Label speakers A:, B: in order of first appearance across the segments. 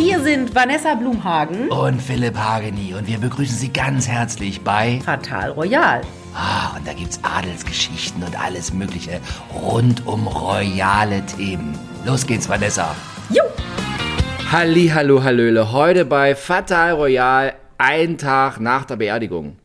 A: Hier sind Vanessa Blumhagen
B: und Philipp Hageni und wir begrüßen Sie ganz herzlich bei
A: Fatal Royal.
B: Ah, und da gibt's Adelsgeschichten und alles Mögliche rund um royale Themen. Los geht's, Vanessa.
A: Jo!
C: Halli, hallo, hallöle. Heute bei Fatal Royal, ein Tag nach der Beerdigung.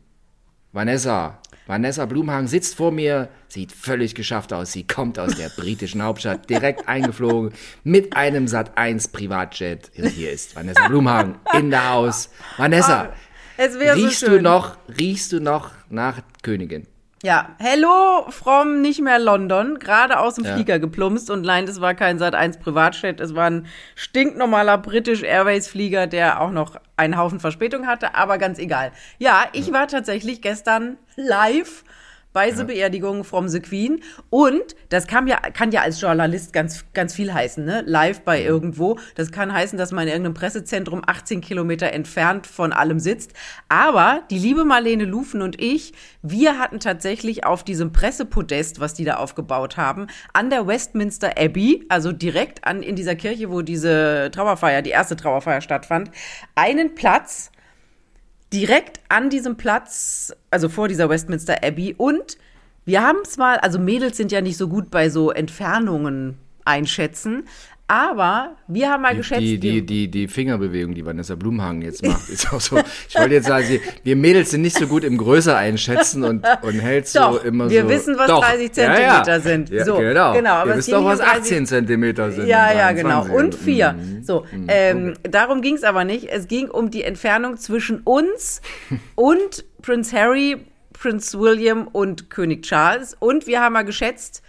C: Vanessa, Vanessa Blumhagen sitzt vor mir, sieht völlig geschafft aus. Sie kommt aus der britischen Hauptstadt, direkt eingeflogen mit einem Sat 1 Privatjet. Hier ist Vanessa Blumhagen in der Haus. Vanessa,
A: so
C: riechst
A: schön.
C: du noch, riechst du noch nach Königin?
A: Ja, hello from nicht mehr London, gerade aus dem
C: Ja.
A: Flieger geplumpst und nein, das war kein Sat1 Privatjet, es war ein stinknormaler British Airways Flieger, der auch noch einen Haufen Verspätung hatte, aber ganz egal. Ja, ich war tatsächlich gestern live bei der Beerdigung from the Queen und das kann ja, kann ja als Journalist ganz, ganz viel heißen, ne? Live bei irgendwo. Das kann heißen, dass man in irgendeinem Pressezentrum 18 Kilometer entfernt von allem sitzt. Aber die liebe Marlene Lufen und ich, wir hatten tatsächlich auf diesem Pressepodest, was die da aufgebaut haben, an der Westminster Abbey, also direkt an, in dieser Kirche, wo diese Trauerfeier, die erste Trauerfeier stattfand, einen Platz, direkt an diesem Platz, also vor dieser Westminster Abbey. Und wir haben es mal, also Mädels sind ja nicht so gut bei so Entfernungen einschätzen, aber wir haben mal
C: Die,
A: geschätzt.
C: die,
A: wir-
C: die, die, die Fingerbewegung, die Vanessa Blumhagen jetzt macht, ist auch so. Ich wollte jetzt sagen, sie, wir Mädels sind nicht so gut im Größe einschätzen und, und hält so
A: Doch,
C: immer
A: wir
C: so.
A: wissen, was
C: Doch,
A: 30
C: ja, ja.
A: Zentimeter sind.
C: Ja,
A: So,
C: genau.
A: genau, aber
C: Ihr wisst doch, was
A: um 30
C: 18 Zentimeter sind.
A: Ja,
C: und
A: ja, genau.
C: 23.
A: Und vier.
C: Mhm.
A: So, ähm, darum ging es aber nicht. Es ging um die Entfernung zwischen uns und Prince Harry, Prince William und König Charles. Und wir haben mal geschätzt,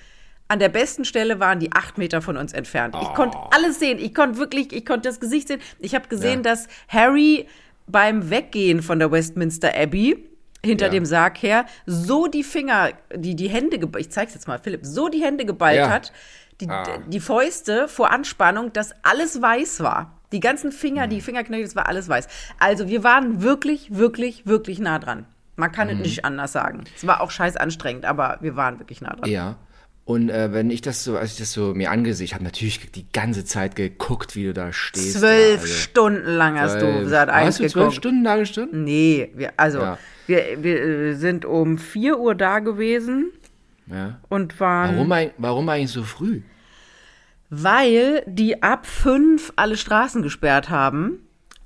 A: an der besten Stelle waren die acht Meter von uns entfernt. Ich konnte alles sehen. Ich konnte wirklich, ich konnte das Gesicht sehen. Ich habe gesehen,
C: Ja.
A: dass Harry beim Weggehen von der Westminster Abbey hinter
C: Ja.
A: dem Sarg her so die Finger, die die Hände, ich zeig's jetzt mal, Philipp, so die Hände geballt
C: Ja.
A: hat, die,
C: Ah.
A: die Fäuste vor Anspannung, dass alles weiß war. Die ganzen Finger,
C: Hm.
A: die Fingerknöchel, das war alles weiß. Also wir waren wirklich, wirklich, wirklich nah dran. Man kann
C: Hm.
A: es nicht anders sagen. Es war auch scheiß anstrengend, aber wir waren wirklich nah dran.
C: Ja. Und äh, wenn ich das so, als ich das so mir angesehen, ich habe natürlich die ganze Zeit geguckt, wie du da stehst.
A: Zwölf
C: da, also.
A: Stunden lang hast du
C: Zwölf-
A: seit eins
C: Hast du zwölf. Stunden da gestanden?
A: Nee, wir, also
C: Ja.
A: wir, wir äh, sind um 4 Uhr da gewesen
C: Ja.
A: und waren.
C: Warum, warum eigentlich so früh?
A: Weil die ab fünf alle Straßen gesperrt haben.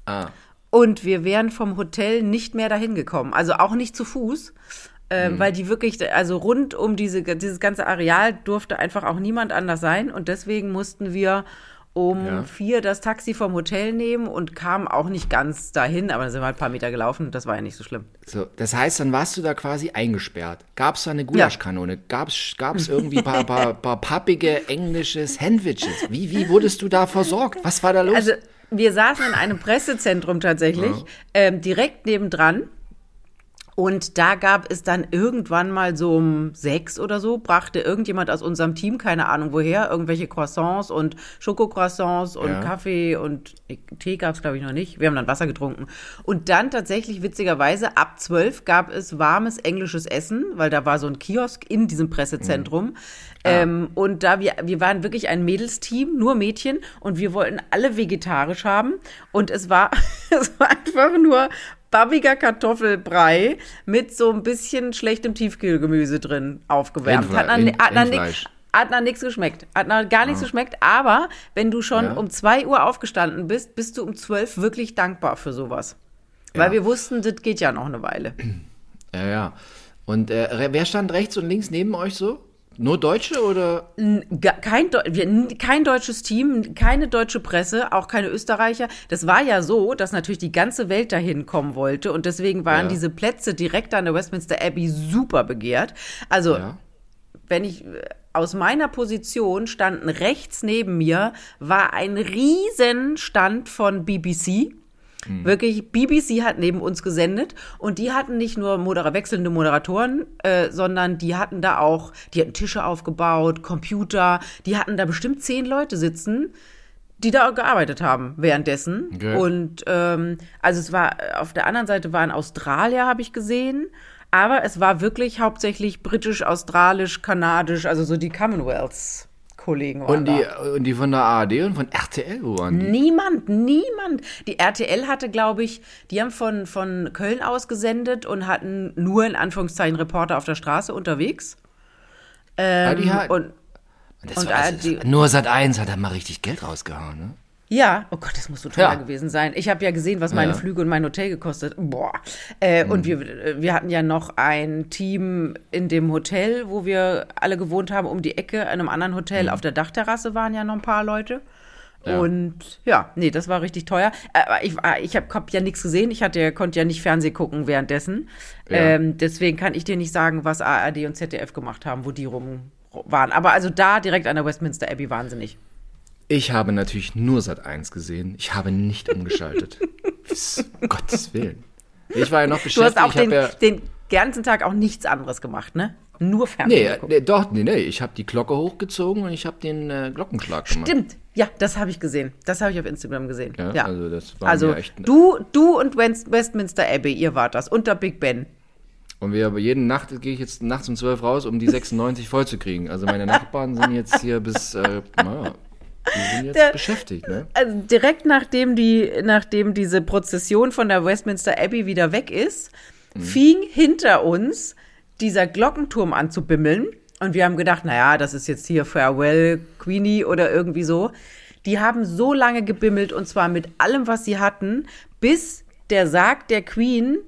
C: Ah.
A: Und wir wären vom Hotel nicht mehr dahin gekommen. Also auch nicht zu Fuß. Äh, Weil die wirklich, also rund um diese, dieses ganze Areal durfte einfach auch niemand anders sein. Und deswegen mussten wir um
C: Ja.
A: vier das Taxi vom Hotel nehmen und kamen auch nicht ganz dahin, aber da sind wir halt ein paar Meter gelaufen. Das war ja nicht so schlimm.
C: So, das heißt, dann warst du da quasi eingesperrt. Gab es da eine Gulaschkanone? Gab's gab's irgendwie ein paar, paar, paar pappige englische Sandwiches? Wie, wie wurdest du da versorgt? Was war da los?
A: Also wir saßen in einem Pressezentrum tatsächlich, ähm, direkt nebendran. Und da gab es dann irgendwann mal so um sechs oder so, brachte irgendjemand aus unserem Team, keine Ahnung woher, irgendwelche Croissants und Schokocroissants und
C: Ja.
A: Kaffee und Tee gab es, glaube ich, noch nicht. Wir haben dann Wasser getrunken. Und dann tatsächlich, witzigerweise, ab zwölf gab es warmes englisches Essen, weil da war so ein Kiosk in diesem Pressezentrum. Ähm, und da wir, wir waren wirklich ein Mädelsteam, nur Mädchen, und wir wollten alle vegetarisch haben. Und es war, es war einfach nur babbiger Kartoffelbrei mit so ein bisschen schlechtem Tiefkühlgemüse drin aufgewärmt.
C: Rindfle-
A: Hat
C: Rind-
A: hat nach, nix, hat nach nichts geschmeckt. Hat nach gar nichts geschmeckt. Aber wenn du schon
C: Ja.
A: um zwei Uhr aufgestanden bist, bist du um zwölf wirklich dankbar für sowas. Weil
C: Ja.
A: wir wussten, das geht ja noch eine Weile.
C: ja, ja. Und äh, wer stand rechts und links neben euch so? Nur Deutsche oder?
A: Kein, n- kein deutsches Team, keine deutsche Presse, auch keine Österreicher. Das war ja so, dass natürlich die ganze Welt dahin kommen wollte und deswegen waren
C: Ja.
A: diese Plätze direkt an der Westminster Abbey super begehrt. Also,
C: Ja.
A: wenn ich äh, aus meiner Position standen rechts neben mir war ein riesen Stand von BBC. Wirklich, BBC hat neben uns gesendet und die hatten nicht nur Modera wechselnde Moderatoren, äh, sondern die hatten da auch, die hatten Tische aufgebaut, Computer, die hatten da bestimmt zehn Leute sitzen, die da gearbeitet haben währenddessen.
C: Okay.
A: Und ähm, also es war auf der anderen Seite war ein Australier, habe ich gesehen. Aber es war wirklich hauptsächlich britisch, australisch, kanadisch, also so die Commonwealths Kollegen waren
C: Und die,
A: da.
C: und die von der ARD und von RTL, waren die?
A: Niemand, niemand. Die RTL hatte, glaube ich, die haben von, von Köln aus gesendet und hatten nur in Anführungszeichen Reporter auf der Straße unterwegs.
C: Ah, die hat,
A: Und
C: das
A: und
C: war,
A: ARD
C: ist, nur Sat 1 hat da mal richtig Geld rausgehauen, ne?
A: Ja, oh Gott, das muss so teuer
C: Ja.
A: gewesen sein. Ich habe ja gesehen, was meine
C: Ja.
A: Flüge und mein Hotel gekostet. Boah. Äh,
C: Mhm.
A: Und wir, wir hatten ja noch ein Team in dem Hotel, wo wir alle gewohnt haben, um die Ecke. In einem anderen Hotel auf der Dachterrasse waren ja noch ein paar Leute.
C: Mhm. Ja.
A: Und ja, nee, das war richtig teuer. Aber ich, war- ich habe hab ja nichts gesehen. Ich hatte, konnte ja nicht Fernseh gucken währenddessen. Ähm, deswegen kann ich dir nicht sagen, was ARD und ZDF gemacht haben, wo die rum waren. Aber also da direkt an der Westminster Abbey wahnsinnig.
C: Ich habe natürlich nur Sat 1 gesehen. Ich habe nicht umgeschaltet. Um Gottes Willen. Ich war ja noch
A: Du
C: beschäftigt.
A: hast auch den,
C: ja,
A: den ganzen Tag auch nichts anderes gemacht, ne? Nur Fernsehen.
C: nee, nee, doch, nee, nee. Ich habe die Glocke hochgezogen und ich habe den äh, Glockenschlag gemacht.
A: Stimmt. Ja, das habe ich gesehen. Das habe ich auf Instagram gesehen.
C: Ja,
A: Ja,
C: also das war
A: Also
C: echt-
A: du, du und West, Westminster Abbey, ihr wart das. Und der Big Ben.
C: Und wir aber jede Nacht gehe ich jetzt nachts um 12 raus, um die 96 voll zu kriegen. Also meine Nachbarn sind jetzt hier bis, äh, naja, die sind jetzt
A: Der-
C: beschäftigt, ne?
A: Also direkt nachdem die, nachdem diese Prozession von der Westminster Abbey wieder weg ist,
C: Mhm.
A: fing hinter uns dieser Glockenturm an zu bimmeln. Und wir haben gedacht, naja, das ist jetzt hier Farewell Queenie oder irgendwie so. Die haben so lange gebimmelt und zwar mit allem, was sie hatten, bis der Sarg der Queen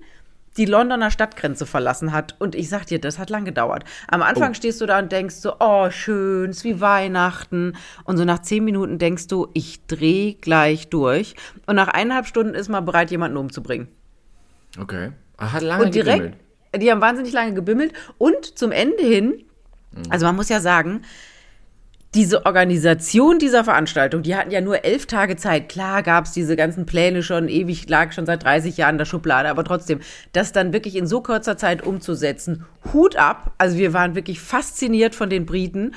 A: die Londoner Stadtgrenze verlassen hat. Und ich sag dir, das hat lang gedauert. Am Anfang
C: Oh.
A: stehst du da und denkst so, oh, schön, ist wie Weihnachten. Und so nach zehn Minuten denkst du, ich dreh gleich durch. Und nach eineinhalb Stunden ist man bereit, jemanden umzubringen.
C: Okay. Ah, hat lange
A: Und direkt,
C: gebimmelt.
A: die haben wahnsinnig lange gebimmelt. Und zum Ende hin, also man muss ja sagen, diese Organisation dieser Veranstaltung, die hatten ja nur elf Tage Zeit. Klar gab es diese ganzen Pläne schon ewig, lag schon seit 30 Jahren in der Schublade, aber trotzdem, das dann wirklich in so kurzer Zeit umzusetzen, Hut ab. Also wir waren wirklich fasziniert von den Briten.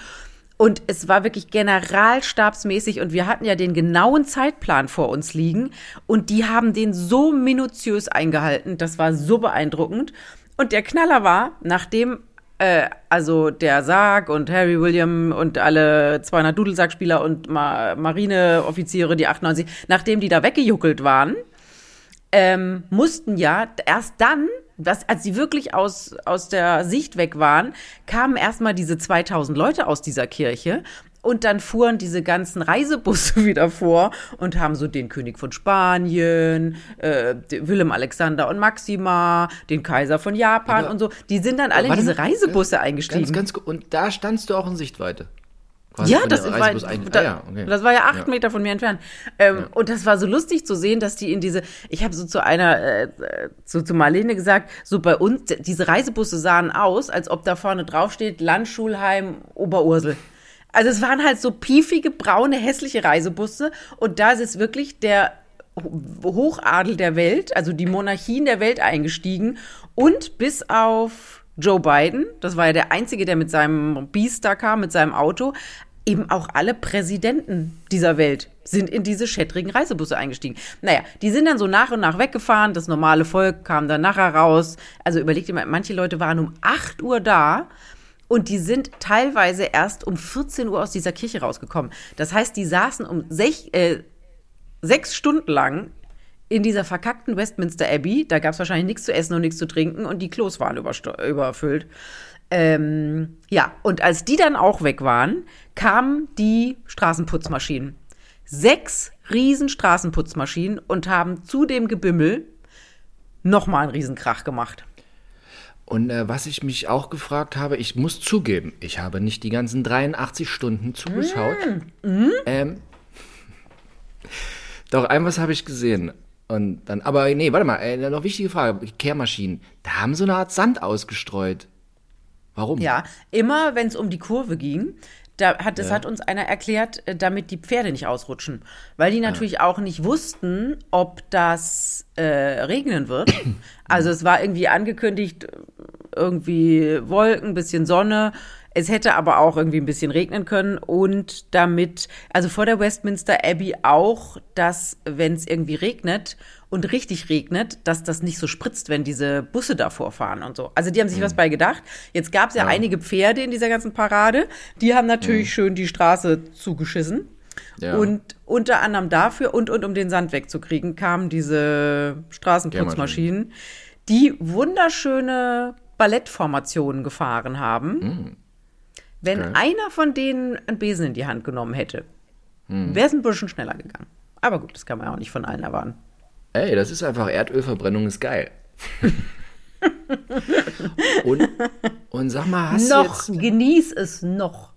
A: Und es war wirklich generalstabsmäßig und wir hatten ja den genauen Zeitplan vor uns liegen und die haben den so minutiös eingehalten. Das war so beeindruckend. Und der Knaller war, nachdem äh, also der Sarg und Harry William und alle 200 Dudelsackspieler und Ma Marineoffiziere, die 98, nachdem die da weggejuckelt waren, ähm, mussten ja erst dann, das, als sie wirklich aus, aus der Sicht weg waren, kamen erstmal diese 2000 Leute aus dieser Kirche. Und dann fuhren diese ganzen Reisebusse wieder vor und haben so den König von Spanien, äh, Willem Alexander und Maxima, den Kaiser von Japan
C: Aber-
A: und so. Die sind dann alle in diese
C: mal,
A: Reisebusse
C: Ganz,
A: eingestiegen.
C: ganz gut. Und da standst du auch in Sichtweite.
A: Ja, das war, da,
C: ah, ja, okay.
A: das war ja acht
C: Ja.
A: Meter von mir entfernt. Ähm, Und das war so lustig zu sehen, dass die in diese, ich habe so zu einer, äh, so zu Marlene gesagt, so bei uns, diese Reisebusse sahen aus, als ob da vorne drauf steht, Landschulheim Oberursel. Also es waren halt so piefige, braune, hässliche Reisebusse und da ist wirklich der Ho- Hochadel der Welt, also die Monarchien der Welt eingestiegen und bis auf Joe Biden, das war ja der einzige, der mit seinem da kam, mit seinem Auto, eben auch alle Präsidenten dieser Welt sind in diese schättrigen Reisebusse eingestiegen. Naja, die sind dann so nach und nach weggefahren, das normale Volk kam dann nachher raus. Also überlegt ihr mal, manche Leute waren um 8 Uhr da und die sind teilweise erst um 14 Uhr aus dieser Kirche rausgekommen. Das heißt, die saßen um sech, äh, sechs Stunden lang in dieser verkackten Westminster Abbey. Da gab es wahrscheinlich nichts zu essen und nichts zu trinken und die Klos waren überfüllt. Ähm, ja, und als die dann auch weg waren, kamen die Straßenputzmaschinen. Sechs riesen Straßenputzmaschinen und haben zu dem Gebimmel nochmal einen Riesenkrach gemacht.
C: Und äh, was ich mich auch gefragt habe, ich muss zugeben, ich habe nicht die ganzen 83 Stunden zugeschaut. Ähm, doch, ein was habe ich gesehen. Und dann, aber nee, warte mal, äh, noch wichtige Frage. Kehrmaschinen, da haben so eine Art Sand ausgestreut. Warum?
A: Ja, immer wenn es um die Kurve ging, da hat, das hat uns einer erklärt, äh, damit die Pferde nicht ausrutschen. Weil die natürlich auch nicht wussten, ob das äh, regnen wird. Also es war irgendwie angekündigt, irgendwie Wolken, bisschen Sonne. Es hätte aber auch irgendwie ein bisschen regnen können und damit, also vor der Westminster Abbey auch, dass wenn es irgendwie regnet und richtig regnet, dass das nicht so spritzt, wenn diese Busse davor fahren und so. Also die haben sich was bei gedacht. Jetzt gab es ja, einige Pferde in dieser ganzen Parade. Die haben natürlich schön die Straße zugeschissen.
C: Ja.
A: Und unter anderem dafür und, und um den Sand wegzukriegen, kamen diese Straßenputzmaschinen, die wunderschöne Ballettformationen gefahren haben. Wenn
C: Okay.
A: einer von denen einen Besen in die Hand genommen hätte, wäre es ein bisschen schneller gegangen. Aber gut, das kann man ja auch nicht von allen erwarten.
C: Ey, das ist einfach Erdölverbrennung ist geil. und, und sag mal, hast
A: noch,
C: du jetzt,
A: genieß es noch.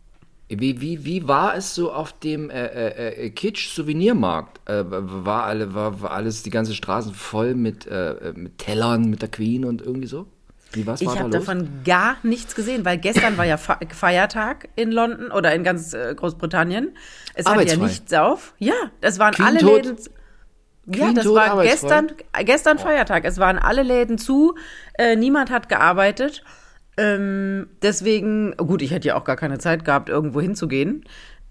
C: wie, wie, wie war es so auf dem äh, äh, äh, Kitsch-Souvenirmarkt? Äh, war, alle, war, war alles, die ganze Straße voll mit, äh, mit Tellern, mit der Queen und irgendwie so? Wie was war
A: Ich
C: da
A: habe
C: los?
A: davon gar nichts gesehen, weil gestern war ja Fe- Feiertag in London oder in ganz äh, Großbritannien. Es hatte ja nichts auf. Ja, das waren
C: Queen
A: alle
C: tot.
A: Läden. Ja,
C: Queen
A: das war gestern, äh, gestern Feiertag. Es waren alle Läden zu. Äh, niemand hat gearbeitet. Ähm, deswegen, gut, ich hätte ja auch gar keine Zeit gehabt, irgendwo hinzugehen.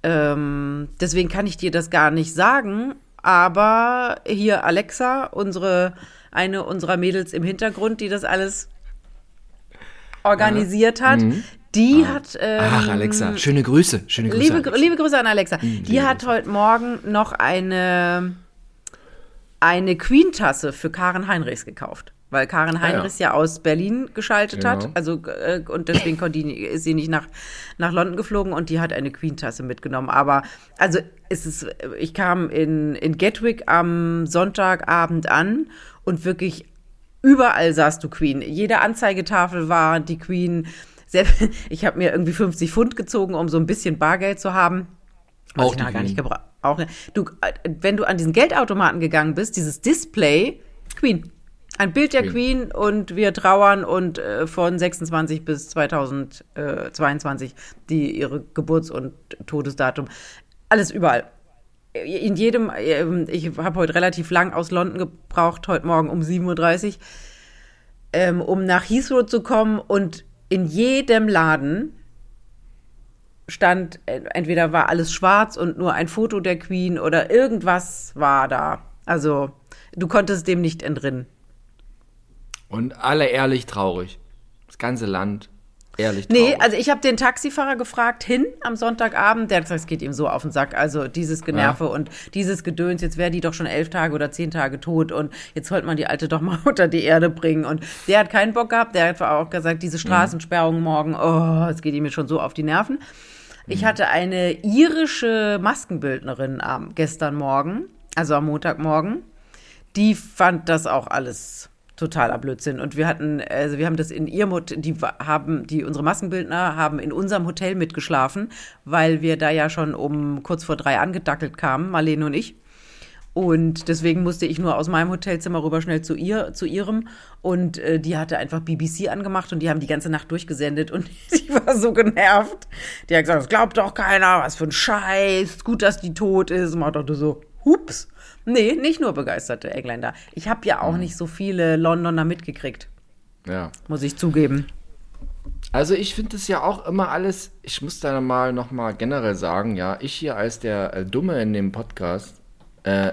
A: Ähm, deswegen kann ich dir das gar nicht sagen. Aber hier Alexa, unsere, eine unserer Mädels im Hintergrund, die das alles organisiert hat, die hat. Ähm,
C: Ah. Ach, Alexa, schöne Grüße. Schöne Grüße.
A: Liebe,
C: Alexa.
A: Liebe Grüße an Alexa. Die hat heute Morgen noch eine, eine Queen-Tasse für Karen Heinrichs gekauft. Weil Karen
C: Ah, ja.
A: Heinrichs ja. aus Berlin geschaltet
C: Genau.
A: hat. Also, äh, und deswegen konnte die, ist sie nicht nach, nach London geflogen und die hat eine Queen-Tasse mitgenommen. Aber, also, es ist, ich kam in, in Gatwick am Sonntagabend an und wirklich überall sahst du Queen. Jede Anzeigetafel war die Queen. Ich habe mir irgendwie 50 Pfund gezogen, um so ein bisschen Bargeld zu haben. Was
C: Auch
A: ich gar nicht
C: Queen.
A: gebraucht. Auch du, äh, wenn du an diesen Geldautomaten gegangen bist, dieses Display, Queen. Ein Bild der Queen, und wir trauern und äh, von 26 bis 2022 die ihre Geburts- und Todesdatum. Alles überall. In jedem, ähm, ich habe heute relativ lang aus London gebraucht, heute Morgen um 7.30 Uhr, ähm, um nach Heathrow zu kommen und in jedem Laden stand, äh, entweder war alles schwarz und nur ein Foto der Queen oder irgendwas war da. Also du konntest dem nicht entrinnen.
C: Und alle ehrlich traurig. Das ganze Land ehrlich traurig.
A: Nee, also ich habe den Taxifahrer gefragt hin am Sonntagabend. Der hat gesagt, es geht ihm so auf den Sack. Also dieses Generve und dieses Gedöns. Jetzt wäre die doch schon elf Tage oder zehn Tage tot und jetzt sollte man die Alte doch mal unter die Erde bringen. Und der hat keinen Bock gehabt. Der hat auch gesagt, diese Straßensperrung morgen, oh, es geht ihm jetzt schon so auf die Nerven. Ich hatte eine irische Maskenbildnerin am gestern Morgen, also am Montagmorgen. Die fand das auch alles totaler Blödsinn. Und wir hatten, also wir haben das in ihrem Hotel, die haben, die unsere Maskenbildner haben in unserem Hotel mitgeschlafen, weil wir da ja schon um kurz vor drei angedackelt kamen, Marlene und ich. Und deswegen musste ich nur aus meinem Hotelzimmer rüber schnell zu ihr, zu ihrem. Und äh, die hatte einfach BBC angemacht und die haben die ganze Nacht durchgesendet und die war so genervt. Die hat gesagt, das glaubt doch keiner, was für ein Scheiß, gut, dass die tot ist. Und man dachte so, hups. Nee, nicht nur begeisterte Engländer. Ich habe ja auch nicht so viele Londoner mitgekriegt,
C: Ja.
A: muss ich zugeben.
C: Also ich finde es ja auch immer alles, ich muss da mal noch mal generell sagen, ja, ich hier als der äh, Dumme in dem Podcast, äh,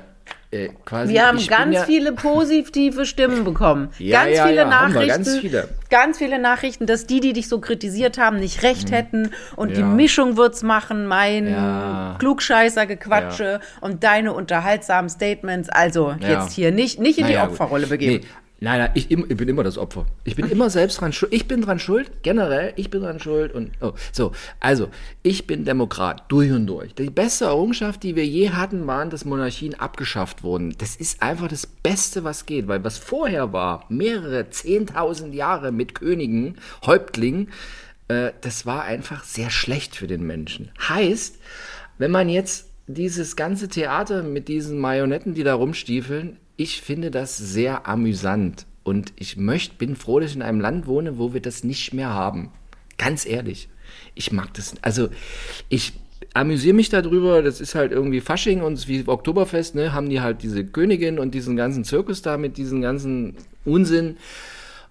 C: äh, quasi.
A: Wir haben ganz
C: ja,
A: viele positive Stimmen bekommen.
C: Ja,
A: ganz
C: ja,
A: viele Nachrichten.
C: ganz viele.
A: ganz viele Nachrichten, dass die, die dich so kritisiert haben, nicht recht hätten und die. Mischung wird's machen, mein
C: Ja.
A: Klugscheißer-Gequatsche und deine unterhaltsamen Statements. Also jetzt hier nicht, nicht in die. Opferrolle begeben.
C: Nee. Nein, nein, ich, ich bin immer das Opfer. Ich bin immer selbst dran schuld. Ich bin dran schuld, generell, ich bin dran schuld. Und oh, so, also, ich bin Demokrat, durch und durch. Die beste Errungenschaft, die wir je hatten, waren, dass Monarchien abgeschafft wurden. Das ist einfach das Beste, was geht, weil was vorher war, mehrere zehntausend Jahre mit Königen, Häuptlingen, äh, das war einfach sehr schlecht für den Menschen. Heißt, wenn man jetzt dieses ganze Theater mit diesen Marionetten, die da rumstiefeln, ich finde das sehr amüsant. Und ich möchte, bin froh, dass ich in einem Land wohne, wo wir das nicht mehr haben. Ganz ehrlich. Ich mag das. Also, ich amüsiere mich darüber. Das ist halt irgendwie Fasching und wie Oktoberfest, ne, haben die halt diese Königin und diesen ganzen Zirkus da mit diesem ganzen Unsinn.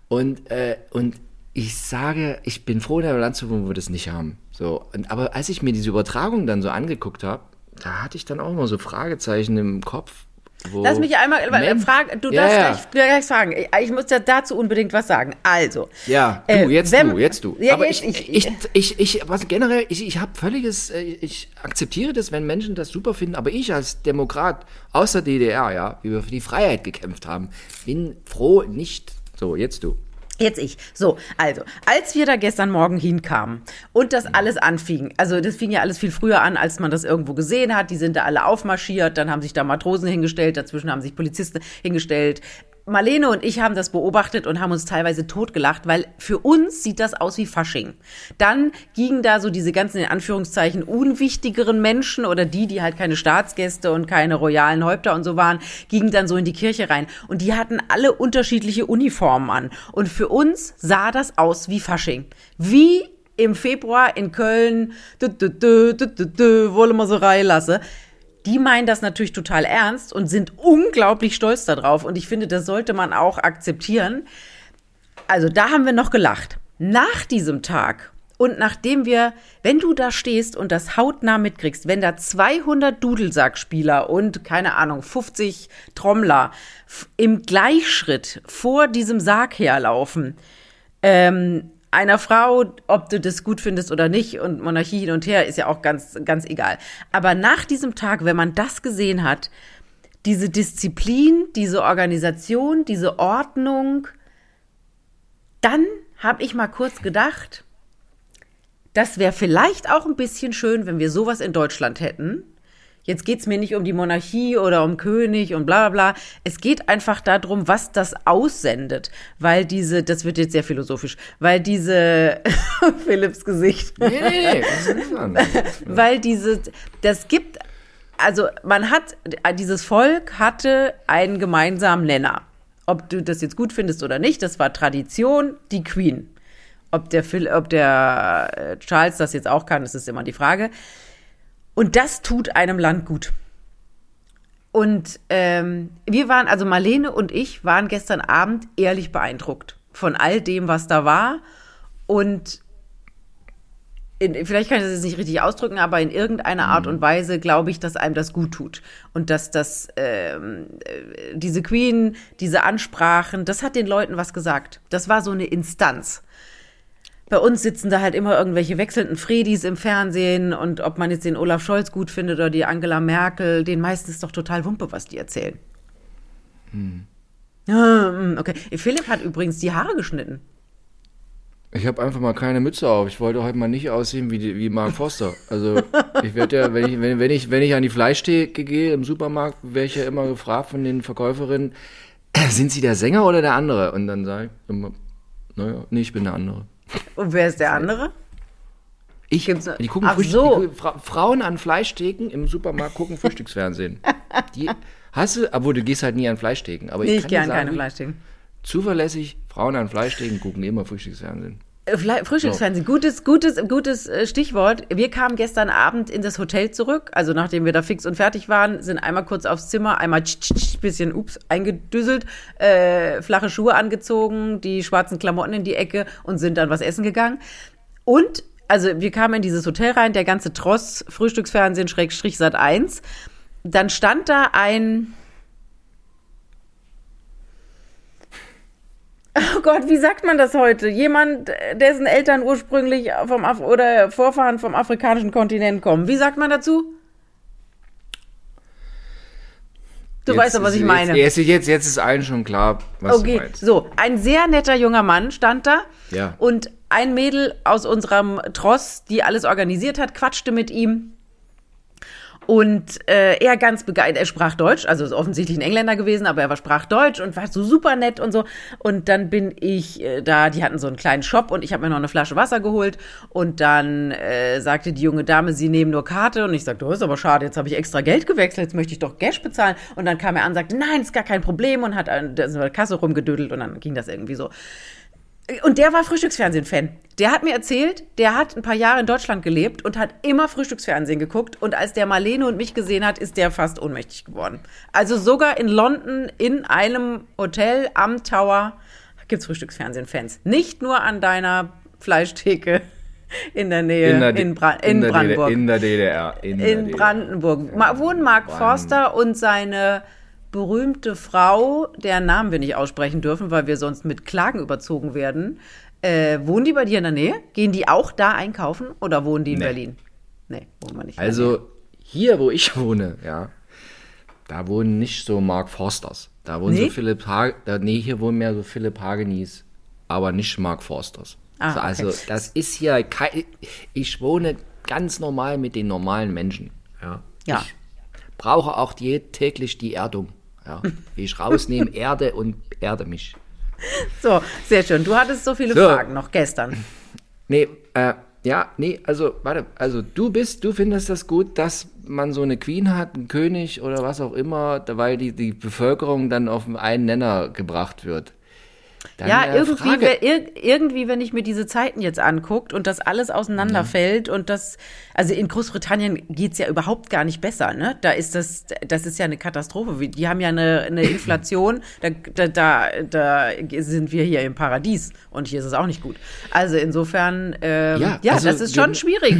C: Und, äh, und ich sage, ich bin froh, in einem Land zu wohnen, wo wir das nicht haben. So, und, aber als ich mir diese Übertragung dann so angeguckt habe, da hatte ich dann auch immer so Fragezeichen im Kopf.
A: Lass mich einmal
C: Men-
A: fragen, du
C: Ja,
A: darfst
C: ja.
A: Gleich, gleich fragen. Ich, ich muss ja dazu unbedingt was sagen. Also.
C: Ja, du,
A: äh,
C: jetzt
A: wenn-
C: du, jetzt du.
A: Ja,
C: Aber
A: jetzt
C: ich, ich, ich, ich, was generell, ich, ich habe völliges, äh, ich akzeptiere das, wenn Menschen das super finden, aber ich als Demokrat aus der DDR, ja, wie wir für die Freiheit gekämpft haben, bin froh, nicht, so, jetzt du.
A: Jetzt ich. So, also, als wir da gestern Morgen hinkamen und das alles anfing, also das fing ja alles viel früher an, als man das irgendwo gesehen hat, die sind da alle aufmarschiert, dann haben sich da Matrosen hingestellt, dazwischen haben sich Polizisten hingestellt. Marlene und ich haben das beobachtet und haben uns teilweise totgelacht, weil für uns sieht das aus wie Fasching. Dann gingen da so diese ganzen, in Anführungszeichen, unwichtigeren Menschen oder die, die halt keine Staatsgäste und keine royalen Häupter und so waren, gingen dann so in die Kirche rein. Und die hatten alle unterschiedliche Uniformen an. Und für uns sah das aus wie Fasching. Wie im Februar in Köln, dü, dü, dü, dü, dü, dü, wollen wir so reinlassen. Die meinen das natürlich total ernst und sind unglaublich stolz darauf. Und ich finde, das sollte man auch akzeptieren. Also da haben wir noch gelacht. Nach diesem Tag und nachdem wir, wenn du da stehst und das hautnah mitkriegst, wenn da 200 Dudelsackspieler und keine Ahnung 50 Trommler im Gleichschritt vor diesem Sarg herlaufen, ähm, einer Frau, ob du das gut findest oder nicht und Monarchie hin und her ist ja auch ganz, ganz egal. Aber nach diesem Tag, wenn man das gesehen hat, diese Disziplin, diese Organisation, diese Ordnung, dann habe ich mal kurz gedacht, das wäre vielleicht auch ein bisschen schön, wenn wir sowas in Deutschland hätten. Jetzt geht's mir nicht um die Monarchie oder um König und bla bla bla. Es geht einfach darum, was das aussendet. Weil diese, das wird jetzt sehr philosophisch, weil diese Philipps Gesicht.
C: Nee, nee, nee,
A: weil diese, das gibt, also man hat, dieses Volk hatte einen gemeinsamen Nenner. Ob du das jetzt gut findest oder nicht, das war Tradition, die Queen. Ob der, Phil, ob der äh, Charles das jetzt auch kann, das ist immer die Frage. Und das tut einem Land gut. Und ähm, wir waren, also Marlene und ich waren gestern Abend ehrlich beeindruckt von all dem, was da war. Und in, vielleicht kann ich das jetzt nicht richtig ausdrücken, aber in irgendeiner Art und Weise glaube ich, dass einem das gut tut. Und dass das, ähm, äh, diese Queen, diese Ansprachen, das hat den Leuten was gesagt. Das war so eine Instanz. Bei uns sitzen da halt immer irgendwelche wechselnden Fredis im Fernsehen und ob man jetzt den Olaf Scholz gut findet oder die Angela Merkel, den meisten ist doch total Wumpe, was die erzählen. Hm. Okay. Philipp hat übrigens die Haare geschnitten.
C: Ich habe einfach mal keine Mütze auf. Ich wollte heute mal nicht aussehen wie, die, wie Mark Foster. Also ich werde ja, wenn ich, wenn, wenn, ich, wenn ich an die Fleischtheke gehe im Supermarkt, werde ich ja immer gefragt von den Verkäuferinnen, sind Sie der Sänger oder der andere? Und dann sage ich immer, naja, nee, ich bin der andere.
A: Und wer ist der andere?
C: Ich,
A: Gibt's
C: die gucken
A: Ach so.
C: die, gucken- Fra Frauen an Fleischtheken im Supermarkt gucken Frühstücksfernsehen. Die, hast du, obwohl du gehst halt nie an Fleischtheken. Aber
A: Nee,
C: ich
A: ich
C: kann
A: gehe an
C: sagen,
A: keine Fleischtheken.
C: Zuverlässig, Frauen an Fleischtheken gucken immer Frühstücksfernsehen.
A: Äh, Frühstücksfernsehen, gutes, gutes, gutes äh, Stichwort. Wir kamen gestern Abend in das Hotel zurück, also nachdem wir da fix und fertig waren, sind einmal kurz aufs Zimmer, einmal tsch, tsch, bisschen, ups, eingedüsselt, äh, flache Schuhe angezogen, die schwarzen Klamotten in die Ecke und sind dann was essen gegangen. Und, also wir kamen in dieses Hotel rein, der ganze Tross, Frühstücksfernsehen, Schrägstrich Sat 1. Dann stand da ein, Oh Gott, wie sagt man das heute? Jemand, dessen Eltern ursprünglich vom Af oder Vorfahren vom afrikanischen Kontinent kommen. Wie sagt man dazu? Du weißt doch, was ich meine.
C: Jetzt, jetzt, jetzt, jetzt ist allen schon klar, was du
A: Okay,
C: meinst.
A: so, ein sehr netter junger Mann stand da.
C: Ja.
A: Und ein Mädel aus unserem Tross, die alles organisiert hat, quatschte mit ihm. Und äh, er ganz begeistert, er sprach Deutsch, also ist offensichtlich ein Engländer gewesen, aber er war sprach Deutsch und war so super nett und so. Und dann bin ich äh, da, die hatten so einen kleinen Shop und ich habe mir noch eine Flasche Wasser geholt. Und dann äh, sagte die junge Dame, sie nehmen nur Karte. Und ich sagte, das ist aber schade, jetzt habe ich extra Geld gewechselt, jetzt möchte ich doch Cash bezahlen. Und dann kam er an und sagte, nein, ist gar kein Problem und hat an der Kasse rumgedödelt und dann ging das irgendwie so. Und der war Frühstücksfernsehen-Fan. Der hat mir erzählt, der hat ein paar Jahre in Deutschland gelebt und hat immer Frühstücksfernsehen geguckt. Und als der Marlene und mich gesehen hat, ist der fast ohnmächtig geworden. Also sogar in London in einem Hotel am Tower gibt's Frühstücksfernsehen-Fans. Nicht nur an deiner Fleischtheke in der Nähe
C: In
A: in,
C: der, D-
A: Bra in,
C: der
A: Brandenburg.
C: DDR, in der DDR. In,
A: In. Brandenburg. Wohnen Mark Forster und seine berühmte Frau, deren Namen wir nicht aussprechen dürfen, weil wir sonst mit Klagen überzogen werden. Äh, wohnen die bei dir in der Nähe? Gehen die auch da einkaufen oder wohnen die in
C: Nee.
A: Berlin? Nee, wohnen wir nicht.
C: Also hier, wo ich wohne, ja, da wohnen nicht so Mark Forsters. Da wohnen
A: Nee?
C: so Philipp Hag da, nee, hier wohnen mehr so Philipp Hagenis, aber nicht Mark Forsters.
A: Ah,
C: also,
A: okay.
C: also das ist hier kein, ich wohne ganz normal mit den normalen Menschen. Ja.
A: Ja.
C: Ich brauche auch täglich die Erdung. Ja. Ich rausnehme Erde und erde mich.
A: So, sehr schön. Du hattest so viele
C: So.
A: Fragen noch gestern.
C: Nee, äh, ja, nee, also, warte, also du bist, du findest das gut, dass man so eine Queen hat, einen König oder was auch immer, da- weil die, die Bevölkerung dann auf einen Nenner gebracht wird. Dann,
A: Ja, irgendwie,
C: Frage,
A: we- ir irgendwie, wenn ich mir diese Zeiten jetzt anguckt und das alles auseinanderfällt und das, also in Großbritannien geht's ja überhaupt gar nicht besser, ne? Da ist das, das ist ja eine Katastrophe. Die haben ja eine, eine Inflation, da, da, da, da sind wir hier im Paradies und hier ist es auch nicht gut. Also insofern, ähm, ja,
C: Ja, also
A: das ist schon schwierig.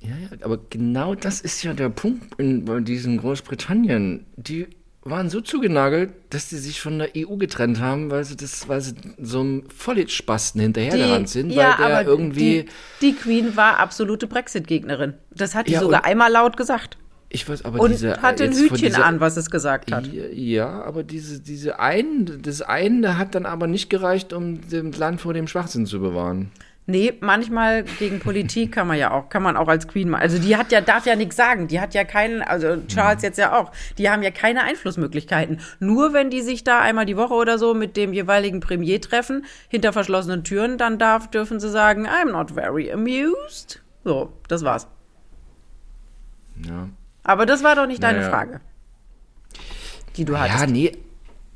C: Ja, ja, aber genau das ist ja der Punkt in, bei diesem Großbritannien. Die waren so zugenagelt, dass sie sich von der EU getrennt haben, weil sie das, weil sie so einem Vollitspasten hinterhergerannt sind, weil der irgendwie.
A: die, die Queen war absolute Brexit-Gegnerin. Das hat die
C: Ja,
A: sogar einmal laut gesagt.
C: Ich weiß, aber
A: Und
C: diese.
A: hatte ein Hütchen
C: dieser-
A: an, was es gesagt hat.
C: Ja, Ja, aber diese, diese einen, das eine hat dann aber nicht gereicht, um das Land vor dem Schwachsinn zu bewahren.
A: Nee, manchmal gegen Politik kann man ja auch, kann man auch als Queen mal. Also die hat ja, darf ja nichts sagen. Die hat ja keinen, also Charles jetzt ja auch, die haben ja keine Einflussmöglichkeiten. Nur wenn die sich da einmal die Woche oder so mit dem jeweiligen Premier treffen, hinter verschlossenen Türen, dann darf, dürfen sie sagen, I'm not very amused. So, das war's.
C: Ja.
A: Aber das war doch nicht deine
C: Naja.
A: Frage. Die du hattest.
C: Ja, nee.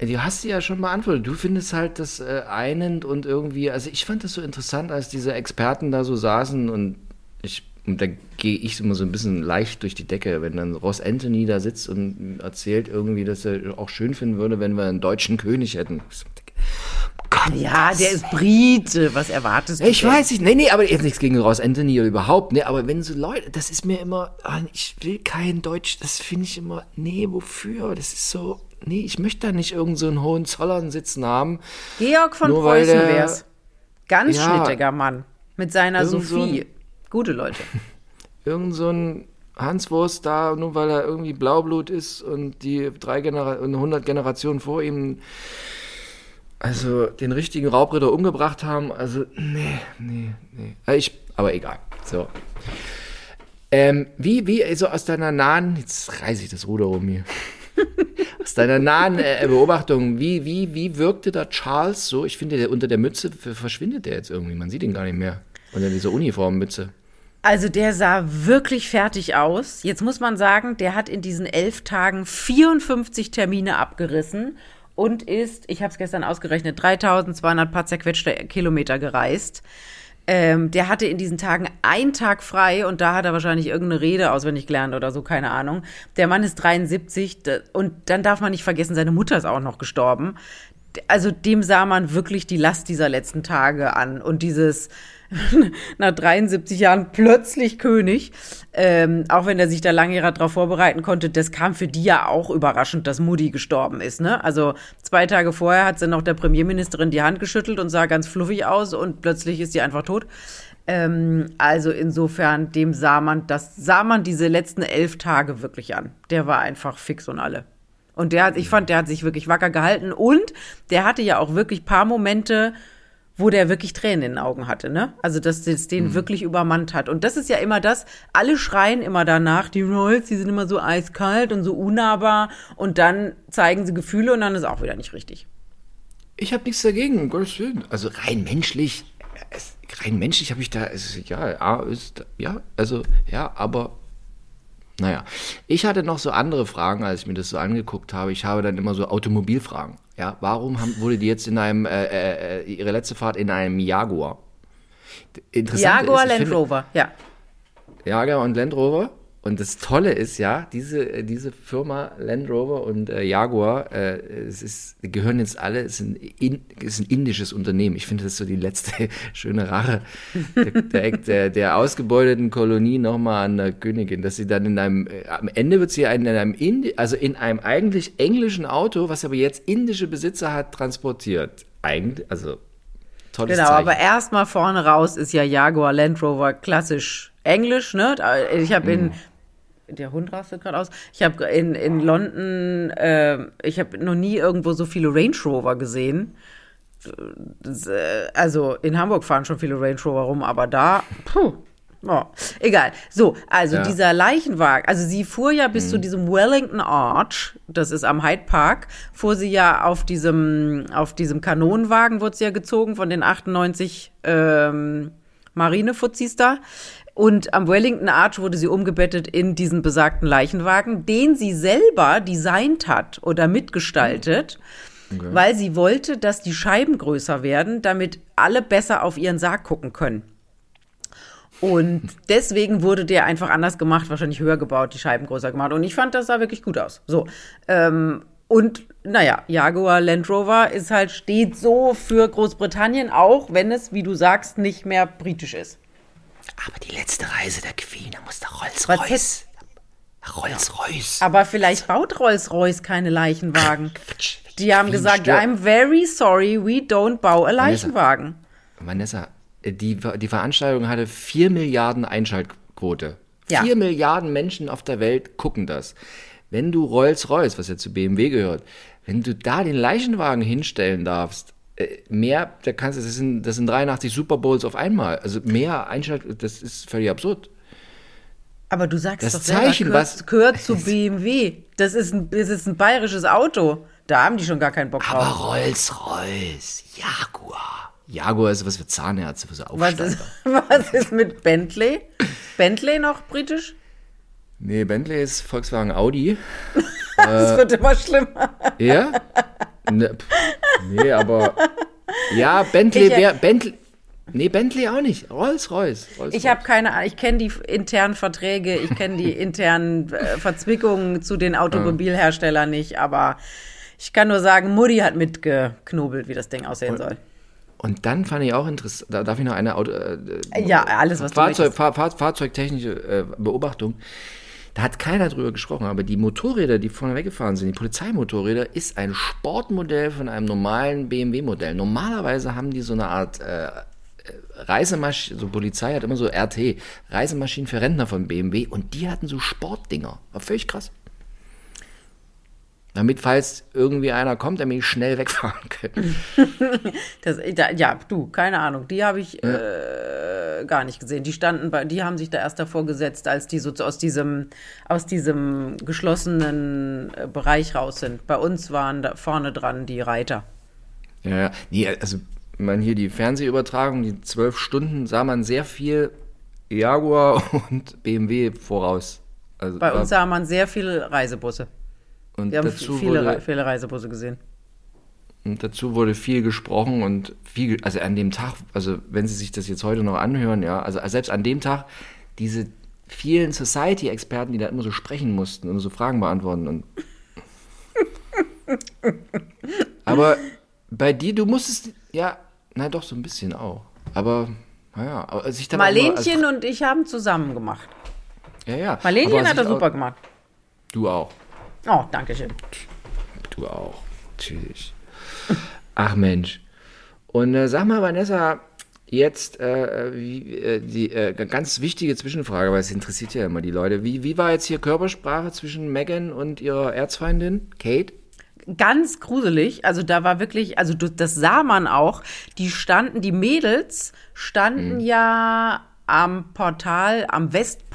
C: Du hast sie ja schon beantwortet. Du findest halt das äh, einend und irgendwie, also ich fand das so interessant, als diese Experten da so saßen und ich, und da gehe ich immer so ein bisschen leicht durch die Decke, wenn dann Ross Anthony da sitzt und erzählt irgendwie, dass er auch schön finden würde, wenn wir einen deutschen König hätten. Gott,
A: Ja, der ist Brite. Was erwartest du?
C: ich
A: denn?
C: weiß nicht, nee, nee, aber jetzt nichts gegen Ross Anthony oder überhaupt, nee, aber wenn so Leute, das ist mir immer, ah, ich will kein Deutsch, das finde ich immer, nee, wofür? Das ist so, nee, ich möchte da nicht irgend so einen Hohenzollern sitzen haben.
A: Georg von
C: Nur
A: Preußen
C: der-
A: wär's. Ganz
C: Ja.
A: schnittiger Mann. Mit seiner
C: so
A: Sophie.
C: ein-
A: Gute Leute.
C: Irgend so ein Hanswurst da, nur weil er irgendwie Blaublut ist und die drei Genera und 100 Generationen vor ihm also den richtigen Raubritter umgebracht haben, also nee, nee, nee. Äh, Ich, aber egal. So. Ähm, wie, wie, also aus deiner nahen, jetzt reiße ich das Ruder um hier. aus deiner nahen äh, Beobachtung, wie, wie, wie wirkte da Charles so? Ich finde, der, unter der Mütze verschwindet der jetzt irgendwie. Man sieht ihn gar nicht mehr. Unter dieser Uniformmütze.
A: Also der sah wirklich fertig aus. Jetzt muss man sagen, der hat in diesen elf Tagen 54 Termine abgerissen und ist, ich habe es gestern ausgerechnet, 3200 paar zerquetschte Kilometer gereist. Ähm, der hatte in diesen Tagen einen Tag frei und da hat er wahrscheinlich irgendeine Rede auswendig gelernt oder so, keine Ahnung. Der Mann ist 73 da- und dann darf man nicht vergessen, seine Mutter ist auch noch gestorben. Also dem sah man wirklich die Last dieser letzten Tage an und dieses nach 73 Jahren plötzlich König, ähm, auch wenn er sich da lange darauf vorbereiten konnte, das kam für die ja auch überraschend, dass Mutti gestorben ist. Ne? Also zwei Tage vorher hat sie noch der Premierministerin die Hand geschüttelt und sah ganz fluffig aus und plötzlich ist sie einfach tot. Ähm, also insofern, dem sah man, das sah man diese letzten elf Tage wirklich an. Der war einfach fix und alle. Und der hat, ich fand, der hat sich wirklich wacker gehalten und der hatte ja auch wirklich paar Momente, wo der wirklich Tränen in den Augen hatte, ne? Also, dass das den wirklich übermannt hat. Und das ist ja immer das, alle schreien immer danach, die Royals, die sind immer so eiskalt und so unnahbar und dann zeigen sie Gefühle und dann ist auch wieder nicht richtig.
C: Ich habe nichts dagegen, um Gottes Willen. Also rein menschlich, es, rein menschlich habe ich da, es ist egal. A ist, ja, also, ja, aber naja. Ich hatte noch so andere Fragen, als ich mir das so angeguckt habe. Ich habe dann immer so Automobilfragen. Ja, warum haben, wurde die jetzt in einem, äh, äh, ihre letzte Fahrt in einem Jaguar? Interessant
A: Jaguar
C: ist,
A: Land
C: finde-
A: Rover, ja.
C: Jaguar und Land Rover. Und das Tolle ist ja, diese, äh, diese Firma Land Rover und äh, Jaguar, äh, es ist, gehören jetzt alle, es ist, ein, in, ist ein indisches Unternehmen. Ich finde das ist so die letzte schöne Rache der, der, der, der ausgebeuteten Kolonie nochmal an der Königin, dass sie dann in einem, äh, am Ende wird sie in einem, Indi also in einem eigentlich englischen Auto, was aber jetzt indische Besitzer hat, transportiert. Eigentlich, also tolles
A: Genau,
C: Zeichen.
A: aber erstmal vorne raus ist ja Jaguar Land Rover klassisch Englisch, ne? Ich habe in der Hund rastet gerade aus. Ich habe in, in London, äh, ich habe noch nie irgendwo so viele Range Rover gesehen. Äh, also in Hamburg fahren schon viele Range Rover rum, aber da, puh. Oh, egal. So, also
C: Ja.
A: dieser Leichenwagen, also sie fuhr ja bis zu diesem Wellington Arch, das ist am Hyde Park, fuhr sie ja auf diesem, auf diesem Kanonenwagen, wurde sie ja gezogen von den 98 ähm, Marinefuzis da. Und am Wellington Arch wurde sie umgebettet in diesen besagten Leichenwagen, den sie selber designt hat oder mitgestaltet, weil sie wollte, dass die Scheiben größer werden, damit alle besser auf ihren Sarg gucken können. Und deswegen wurde der einfach anders gemacht, wahrscheinlich höher gebaut, die Scheiben größer gemacht. Und ich fand, das sah wirklich gut aus. So. Ähm, und naja, Jaguar Land Rover ist halt, steht so für Großbritannien, auch wenn es, wie du sagst, nicht mehr britisch ist.
B: Aber die letzte Reise der Queen, da muss der Rolls-Royce. Rolls-Royce.
A: Aber vielleicht baut Rolls-Royce keine Leichenwagen. Die haben
C: Queen
A: gesagt,
C: stirbt.
A: I'm very sorry, we don't bow a Leichenwagen.
C: Vanessa, äh, die, die Veranstaltung hatte 4 Milliarden Einschaltquote.
A: Ja.
C: 4 Milliarden Menschen auf der Welt gucken das. Wenn du Rolls-Royce, was ja zu BMW gehört, wenn du da den Leichenwagen hinstellen darfst, mehr, da kannst das sind, das sind 83 Super Bowls auf einmal. Also mehr Einschalt, das ist völlig absurd.
A: Aber du sagst
C: Das
A: doch selber,
C: Zeichen,
A: gehört,
C: was-
A: gehört zu BMW. Das ist, ein, das ist ein bayerisches Auto. Da haben die schon gar keinen Bock
B: Aber
A: drauf.
B: Rolls-Royce, Jaguar.
C: Jaguar ist was für Zahnärzte, für so
A: Was ist, was ist mit Bentley? Bentley noch britisch?
C: Nee, Bentley ist Volkswagen Audi.
A: Das wird immer schlimmer.
C: Ja? Ne, nee, aber. Ja, Bentley wäre. Bentley. Nee, Bentley auch nicht. Rolls-Royce. Rolls
A: Ich habe keine Ahnung. Ich kenne die internen Verträge, ich kenne die internen äh, Verzwickungen zu den Automobilherstellern nicht, aber ich kann nur sagen, Mutti hat mitgeknobelt, wie das Ding aussehen soll.
C: Und dann fand ich auch interessant, da darf ich noch eine Auto, äh,
A: Ja, alles, was
C: Fahrzeug. Fahr, Fahr, fahrzeugtechnische äh, Beobachtung. Da hat keiner drüber gesprochen, aber die Motorräder, die vorne weggefahren sind, die Polizeimotorräder, ist ein Sportmodell von einem normalen BMW-Modell. Normalerweise haben die so eine Art äh, Reisemaschine, so Polizei hat immer so RT, Reisemaschinen für Rentner von BMW und die hatten so Sportdinger. War völlig krass. Damit, falls irgendwie einer kommt, damit ich schnell wegfahren können.
A: Das, da, ja, du, keine Ahnung. Die habe ich äh, gar nicht gesehen. Die standen bei, die haben sich da erst davor gesetzt, als die so aus diesem, aus diesem geschlossenen äh, Bereich raus sind. Bei uns waren da vorne dran die Reiter.
C: Ja, ja. Nee, also, wenn man hier die Fernsehübertragung, die zwölf Stunden, sah man sehr viel Jaguar und BMW voraus. Also,
A: Bei uns sah man sehr viele Reisebusse.
C: Und
A: Wir haben
C: dazu,
A: viele,
C: wurde,
A: viele Reisebusse gesehen.
C: und dazu wurde viel gesprochen und viel, also an dem Tag, also wenn Sie sich das jetzt heute noch anhören, ja, also selbst an dem Tag, diese vielen Society-Experten, die da immer so sprechen mussten und so Fragen beantworten und. Aber bei dir, du musstest, ja, na doch, so ein bisschen auch. Aber, naja, aber sich dann
A: Marlenchen und ich haben zusammen gemacht.
C: Als, ja, ja.
A: Marlenchen hat das super gemacht.
C: Du auch.
A: Oh, danke schön.
C: Du auch. Natürlich. Ach Mensch. Und äh, sag mal, Vanessa, jetzt äh, wie, äh, die äh, ganz wichtige Zwischenfrage, weil es interessiert ja immer die Leute. Wie, wie war jetzt hier Körpersprache zwischen Megan und ihrer Erzfeindin, Kate?
A: Ganz gruselig. Also da war wirklich, also das sah man auch. Die standen, die Mädels standen ja am Portal, am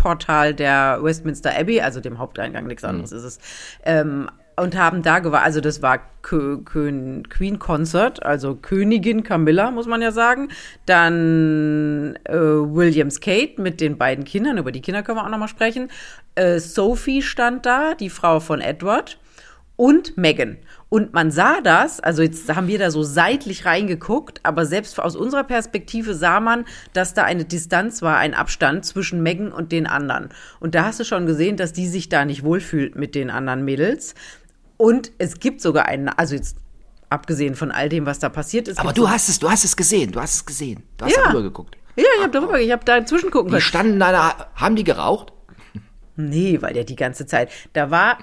A: Westportal der Westminster Abbey, also dem Haupteingang, nichts anderes ist es. Ähm, und haben da gewartet, also das war Kö Kö Queen Concert, also Königin Camilla, muss man ja sagen. Dann äh, Williams Kate mit den beiden Kindern, über die Kinder können wir auch nochmal sprechen. Äh, Sophie stand da, die Frau von Edward. und Megan. Und man sah das, also jetzt haben wir da so seitlich reingeguckt, aber selbst aus unserer Perspektive sah man, dass da eine Distanz war, ein Abstand zwischen Megan und den anderen. Und da hast du schon gesehen, dass die sich da nicht wohlfühlt mit den anderen Mädels. Und es gibt sogar einen, also jetzt abgesehen von all dem, was da passiert ist.
C: Aber du hast es, du hast es gesehen, du hast es gesehen. Du hast
A: Ja.
C: darüber geguckt.
A: Ja, ich habe darüber, ich habe da inzwischen gucken
C: Die
A: können.
C: standen da, haben die geraucht?
A: Nee, weil der die ganze Zeit. Da war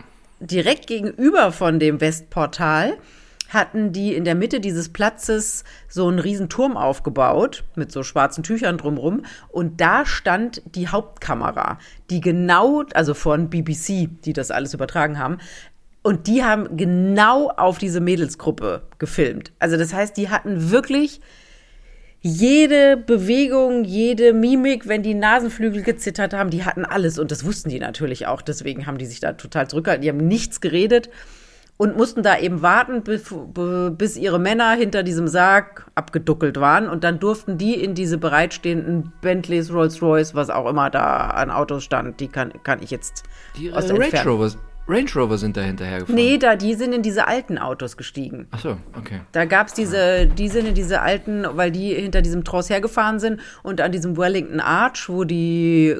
A: direkt gegenüber von dem Westportal hatten die in der Mitte dieses Platzes so einen riesen Turm aufgebaut mit so schwarzen Tüchern drumrum und da stand die Hauptkamera, die genau, also von BBC, die das alles übertragen haben, und die haben genau auf diese Mädelsgruppe gefilmt. Also das heißt, die hatten wirklich jede Bewegung, jede Mimik, wenn die Nasenflügel gezittert haben, die hatten alles und das wussten die natürlich auch. Deswegen haben die sich da total zurückgehalten. Die haben nichts geredet und mussten da eben warten, bis, ihre Männer hinter diesem Sarg abgeduckelt waren und dann durften die in diese bereitstehenden Bentleys, Rolls-Royce, was auch immer da an Autos stand, die kann, kann ich jetzt
C: Die äh,
A: aus der
C: Range
A: Entfernung-
C: Rovers, Range Rover sind da hinterher gefahren.
A: Nee, da, die sind in diese alten Autos gestiegen.
C: Ach so, okay.
A: Da gab's diese, die sind in diese alten, weil die hinter diesem Tross hergefahren sind und an diesem Wellington Arch, wo die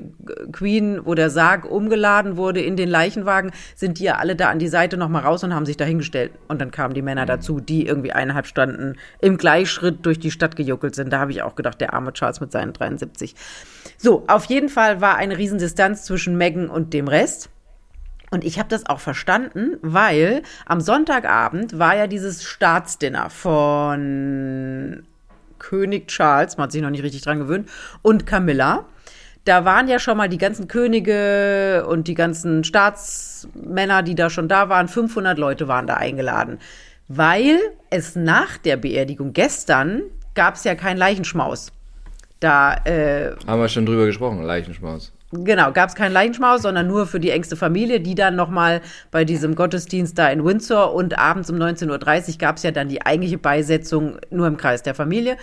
A: Queen, wo der Sarg umgeladen wurde in den Leichenwagen, sind die ja alle da an die Seite nochmal raus und haben sich da hingestellt. Und dann kamen die Männer dazu, die irgendwie eineinhalb Stunden im Gleichschritt durch die Stadt gejuckelt sind. Da habe ich auch gedacht, der arme Charles mit seinen 73. So, auf jeden Fall war eine Riesendistanz zwischen Meghan und dem Rest. Und ich habe das auch verstanden, weil am Sonntagabend war ja dieses Staatsdinner von König Charles, man hat sich noch nicht richtig dran gewöhnt, und Camilla. Da waren ja schon mal die ganzen Könige und die ganzen Staatsmänner, die da schon da waren. 500 Leute waren da eingeladen. Weil es nach der Beerdigung gestern gab es ja keinen Leichenschmaus. Da äh,
C: Haben wir schon drüber gesprochen, Leichenschmaus.
A: Genau, gab es keinen Leichenschmaus, sondern nur für die engste Familie, die dann nochmal bei diesem Gottesdienst da in Windsor und abends um 19.30 Uhr gab es ja dann die eigentliche Beisetzung nur im Kreis der Familie.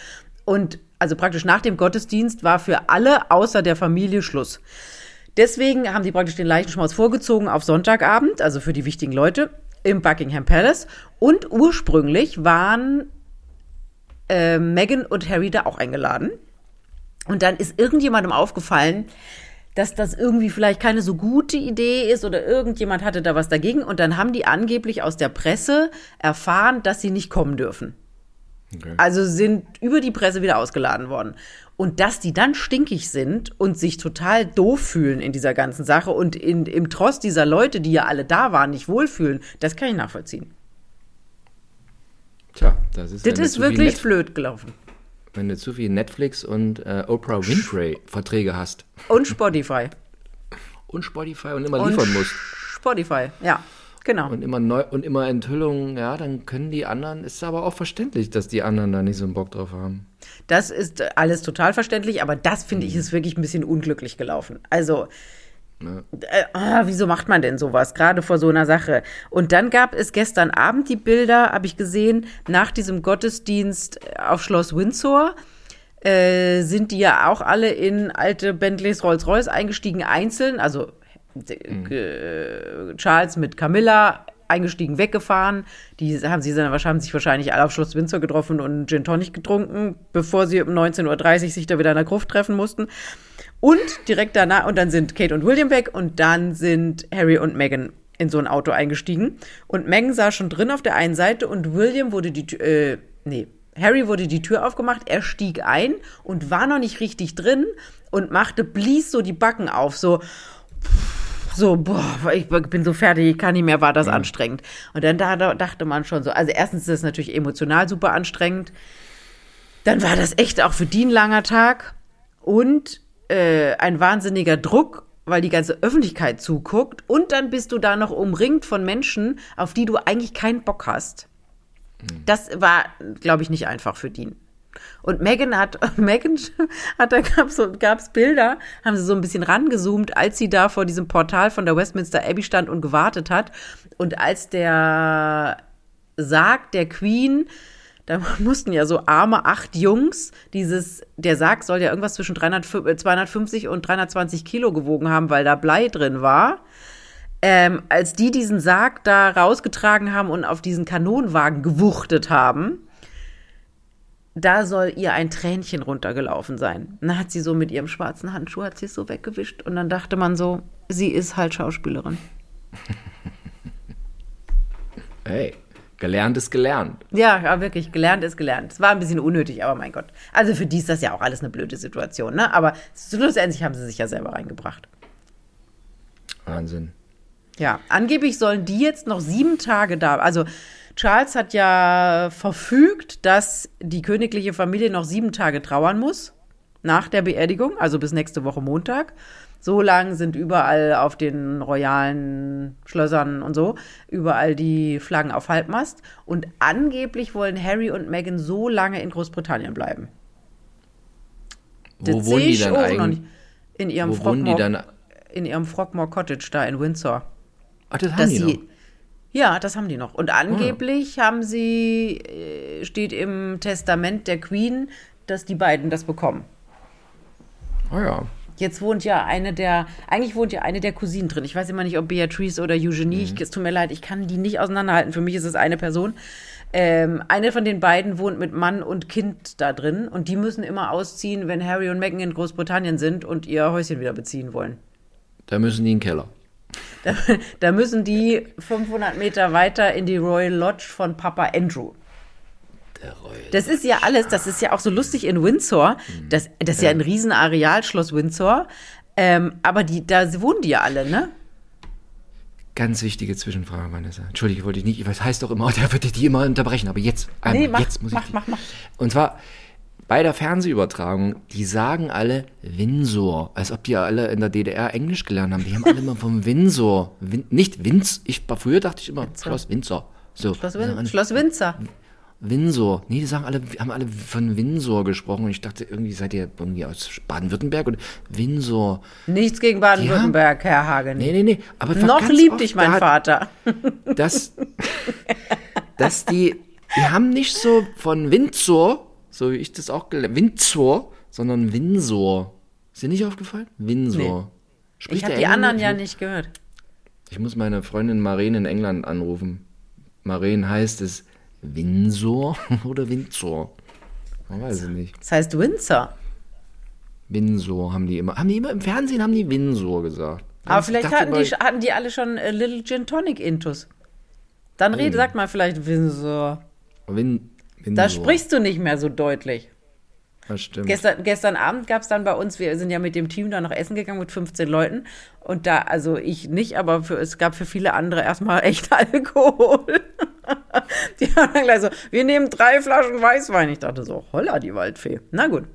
A: Und also praktisch nach dem Gottesdienst war für alle außer der Familie Schluss. Deswegen haben die praktisch den Leichenschmaus vorgezogen auf Sonntagabend, also für die wichtigen Leute, im Buckingham Palace. Und ursprünglich waren äh, Meghan und Harry da auch eingeladen. Und dann ist irgendjemandem aufgefallen, dass das irgendwie vielleicht keine so gute Idee ist oder irgendjemand hatte da was dagegen. Und dann haben die angeblich aus der Presse erfahren, dass sie nicht kommen dürfen.
C: Okay.
A: Also sind über die Presse wieder ausgeladen worden. Und dass die dann stinkig sind und sich total doof fühlen in dieser ganzen Sache und in, im Tross dieser Leute, die ja alle da waren, nicht wohlfühlen, das kann ich nachvollziehen.
C: Tja, das ist,
A: Das ist wirklich blöd gelaufen.
C: Wenn du zu viel Netflix und äh, Oprah Winfrey Verträge hast
A: Und Spotify.
C: und Spotify und immer
A: Und
C: liefern musst
A: Spotify, ja, genau.
C: und immer neu und immer Enthüllungen, ja, dann können die anderen, ist aber auch verständlich, dass die anderen da nicht so einen Bock drauf haben.
A: Das ist alles total verständlich, aber das finde ich ist wirklich ein bisschen unglücklich gelaufen. Also, äh, ah, wieso macht man denn sowas, gerade vor so einer Sache? Und dann gab es gestern Abend die Bilder, habe ich gesehen, nach diesem Gottesdienst auf Schloss Windsor. Äh, sind die ja auch alle in alte Bentleys Rolls-Royce eingestiegen, einzeln, also äh, Charles mit Camilla eingestiegen, weggefahren. Die haben sie wahrscheinlich sich wahrscheinlich alle auf Schloss Windsor getroffen und Gin Tonic getrunken, bevor sie um 19.30 Uhr sich da wieder in der Gruft treffen mussten. Und direkt danach, und dann sind Kate und William weg und dann sind Harry und Meghan in so ein Auto eingestiegen. Und Meghan saß schon drin auf der einen Seite und William wurde die Tür, äh, nee, Harry wurde die Tür aufgemacht, er stieg ein und war noch nicht richtig drin und machte, blies so die Backen auf, so, so, boah, ich bin so fertig, ich kann nicht mehr, war das anstrengend. Und dann da, da dachte man schon so, also erstens ist das natürlich emotional super anstrengend. Dann war das echt auch für die ein langer Tag und äh, ein wahnsinniger Druck, weil die ganze Öffentlichkeit zuguckt. Und dann bist du da noch umringt von Menschen, auf die du eigentlich keinen Bock hast. Das war, glaube ich, nicht einfach für die. Und Megan hat, Megan hat, da gab's so, gab's Bilder, haben sie so ein bisschen rangezoomt, als sie da vor diesem Portal von der Westminster Abbey stand und gewartet hat. Und als der Sarg der Queen, da mussten ja so arme acht Jungs, dieses, der Sarg soll ja irgendwas zwischen 300, 250 und 320 Kilo gewogen haben, weil da Blei drin war. ähm, als die diesen Sarg da rausgetragen haben und auf diesen Kanonenwagen gewuchtet haben, da soll ihr ein Tränchen runtergelaufen sein. Dann hat sie so mit ihrem schwarzen Handschuh, hat sie es so weggewischt und dann dachte man so, sie ist halt Schauspielerin.
C: Hey, gelernt ist gelernt.
A: Ja, ja, wirklich, gelernt ist gelernt. Es war ein bisschen unnötig, aber mein Gott. Also für die ist das ja auch alles eine blöde Situation, ne? Aber schlussendlich haben sie sich ja selber reingebracht.
C: Wahnsinn.
A: Ja, angeblich sollen die jetzt noch sieben Tage da. Also Charles hat ja verfügt, dass die königliche Familie noch sieben Tage trauern muss nach der Beerdigung, also bis nächste Woche Montag. So lang sind überall auf den royalen Schlössern und so, überall die Flaggen auf Halbmast. Und angeblich wollen Harry und Meghan so lange in Großbritannien bleiben.
C: Wo
A: Das
C: wohnen
A: sehe
C: die
A: ich
C: dann eigentlich?
A: In ihrem Frogmore, in ihrem Frogmore Cottage da in Windsor.
C: Ach, das haben die noch.
A: ja, das haben die noch. Und angeblich haben sie, äh, steht im Testament der Queen, dass die beiden das bekommen.
C: Oh ja.
A: Jetzt wohnt ja eine der, eigentlich wohnt ja eine der Cousinen drin. Ich weiß immer nicht, ob Beatrice oder Eugenie. Ich, es tut mir leid, ich kann die nicht auseinanderhalten. Für mich ist es eine Person. Ähm, eine von den beiden wohnt mit Mann und Kind da drin und die müssen immer ausziehen, wenn Harry und Meghan in Großbritannien sind und ihr Häuschen wieder beziehen wollen.
C: Da müssen die in den Keller.
A: Da, da müssen die 500 Meter weiter in die Royal Lodge von Papa Andrew. Das ist ja alles, das ist ja auch so lustig in Windsor. Das, das ist ja ein Riesenareal, Schloss Windsor. Ähm, aber die, da wohnen die ja alle, ne?
C: Ganz wichtige Zwischenfrage, Vanessa. Entschuldige, wollte ich nicht. Das heißt doch immer, der würde die immer unterbrechen. Aber jetzt, einmal,
A: Nee, mach,
C: jetzt muss ich.
A: mach, mach, mach.
C: Und zwar bei der Fernsehübertragung, die sagen alle Windsor, als ob die alle in der DDR Englisch gelernt haben. Die haben alle immer vom Windsor. Win, nicht Winz. Ich, früher dachte ich immer Schloss Windsor. So,
A: Schloss, Win
C: alle
A: Schloss Windsor.
C: Windsor. Nee, die sagen alle, haben alle von Windsor gesprochen. Und ich dachte, irgendwie seid ihr irgendwie aus Baden-Württemberg und Windsor.
A: Nichts gegen Baden-Württemberg, Herr Hagen.
C: Nee, nee, nee. Aber
A: Noch liebt dich
C: da
A: mein
C: hat-
A: Vater.
C: dass, dass die, die haben nicht so von Windsor, so wie ich das auch gelernt Windsor, sondern Windsor. Ist dir nicht aufgefallen? Windsor. Spricht
A: Ich habe die
C: Engländer?
A: anderen ja
C: Ich-
A: nicht gehört.
C: Ich muss meine Freundin Maren in England anrufen. Maren heißt es Windsor oder Windsor? Man weiß es nicht.
A: Das heißt Windsor.
C: Windsor haben die immer. Haben die immer im Fernsehen haben die Windsor gesagt.
A: Aber
C: Ich
A: vielleicht hatten die, hatten die alle schon äh, Little Gin Tonic Intus. Dann red, sag mal vielleicht Windsor.
C: Win, Windsor.
A: Da sprichst du nicht mehr so deutlich.
C: Das stimmt.
A: Gestern, gestern Abend gab es dann bei uns, wir sind ja mit dem Team da noch essen gegangen mit 15 Leuten. Und da, also ich nicht, aber für, es gab für viele andere erstmal echt Alkohol. die haben dann gleich so, wir nehmen drei Flaschen Weißwein. Ich dachte so, holla, die Waldfee. Na gut.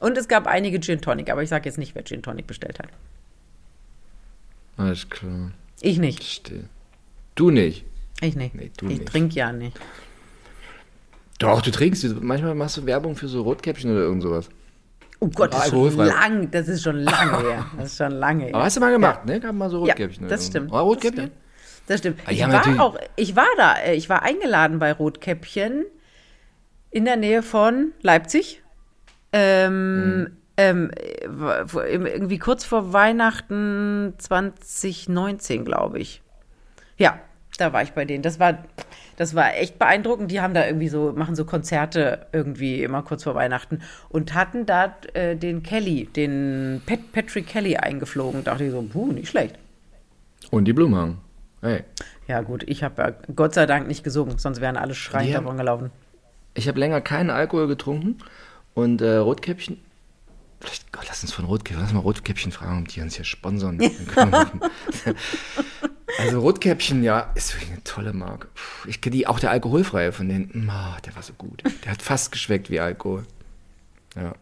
A: Und es gab einige Gin Tonic, aber ich sage jetzt nicht, wer Gin Tonic bestellt hat.
C: Alles klar.
A: Ich nicht.
C: Still. Du nicht.
A: Ich nicht.
C: Nee, du
A: ich trinke ja nicht.
C: Doch, du trinkst. Manchmal machst du Werbung für so Rotkäppchen oder irgend sowas.
A: Oh Gott, das ist schon lang, das ist schon lange her. Das ist schon lange her.
C: Aber hast du mal gemacht, ne? Gab mal so
A: Ja,
C: Rotkäppchen.
A: das
C: oder
A: stimmt.
C: Oh, Rotkäppchen?
A: Das stimmt.
C: Ah,
A: Ich
C: haben
A: war auch, ich war da, äh, ich war eingeladen bei Rotkäppchen in der Nähe von Leipzig. Ähm, ähm, äh, irgendwie kurz vor Weihnachten 2019, glaube ich. Ja, da war ich bei denen. Das war, das war echt beeindruckend. Die haben da irgendwie so, machen so Konzerte irgendwie immer kurz vor Weihnachten und hatten da äh, den Kelly, den Pat Patrick Kelly eingeflogen. Dachte ich so, puh, nicht schlecht.
C: Und die Blumhagen. Hey.
A: Ja, gut, ich habe ja Gott sei Dank nicht gesungen, sonst wären alle schreiend davon gelaufen.
C: Ich habe länger keinen Alkohol getrunken und äh, Rotkäppchen. Vielleicht, Gott, lass uns von Rotkäppchen, lass mal Rotkäppchen fragen, ob die uns hier sponsern. Also Rotkäppchen, ja, ist wirklich eine tolle Marke. Ich kenne die, auch der alkoholfreie von denen. Ah, der war so gut. Der hat fast geschmeckt wie Alkohol. Ja.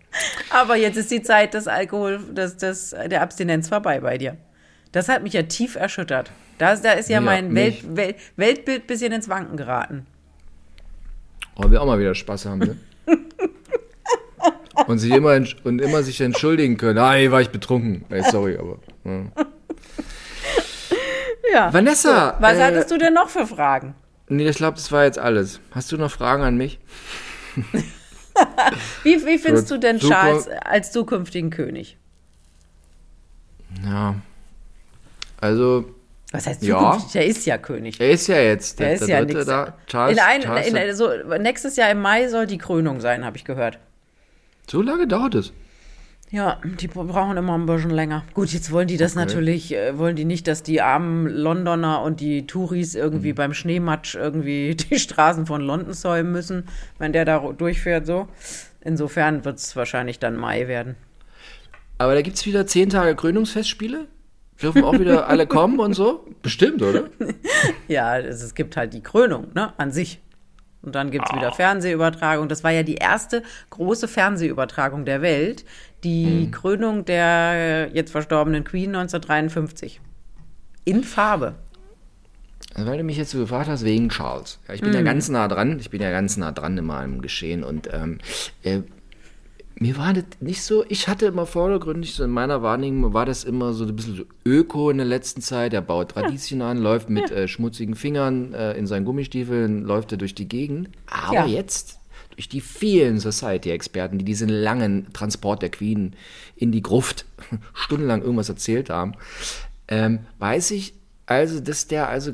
A: Aber jetzt ist die Zeit des Alkohol, des, des, der Abstinenz vorbei bei dir. Das hat mich ja tief erschüttert. Da, da ist ja,
C: Ja,
A: mein. Welt, Welt, Weltbild bisschen ins Wanken geraten.
C: Aber wir auch mal wieder Spaß haben, ne? und, sich immer, und immer sich entschuldigen können. Ah, war ich betrunken. Ey, sorry, aber. Ja.
A: Ja.
C: Vanessa!
A: Was
C: äh,
A: hattest du denn noch für Fragen?
C: Nee, ich glaube, das war jetzt alles. Hast du noch Fragen an mich?
A: Wie, wie findest
C: So,
A: du denn. Charles als zukünftigen König?
C: Ja. Also,
A: Was heißt
C: Ja.
A: zukünftig? Der ist ja König.
C: Er ist ja jetzt
A: Der
C: der,
A: ist
C: der
A: ja
C: dritte
A: nix.
C: da. Charles,
A: in ein,
C: Charles,
A: in, so, nächstes Jahr im Mai soll die Krönung sein, habe ich gehört.
C: so lange dauert es.
A: Ja, die brauchen immer ein bisschen länger. Gut, jetzt wollen die das natürlich, äh, wollen die nicht, dass die armen Londoner und die Touris
C: Mhm.
A: irgendwie beim Schneematsch irgendwie die Straßen von London säumen müssen, wenn der da durchfährt so. Insofern wird es wahrscheinlich dann Mai werden.
C: Aber da gibt es wieder zehn Tage Krönungsfestspiele. Dürfen auch wieder alle kommen und so? Bestimmt, oder?
A: Ja, es, es gibt halt die Krönung, ne, an sich. Und dann gibt's
C: Ah.
A: wieder Fernsehübertragung. Das war ja die erste große Fernsehübertragung der Welt. Die
C: Mhm.
A: Krönung der jetzt verstorbenen Queen 1953. In Farbe.
C: Also, weil du mich jetzt so gefragt hast, wegen Charles. Ja, ich bin ja ganz nah dran. Ich bin ja ganz nah dran in meinem Geschehen. Und ähm, äh, mir war das nicht so, ich hatte immer vordergründig, so in meiner Wahrnehmung war das immer so ein bisschen so Öko in der letzten Zeit. Er baut Radieschen an, läuft mit äh, schmutzigen Fingern äh, in seinen Gummistiefeln, läuft er durch die Gegend. Aber
A: Ja.
C: jetzt, durch die vielen Society-Experten, die diesen langen Transport der Queen in die Gruft stundenlang irgendwas erzählt haben, ähm, weiß ich also, dass der also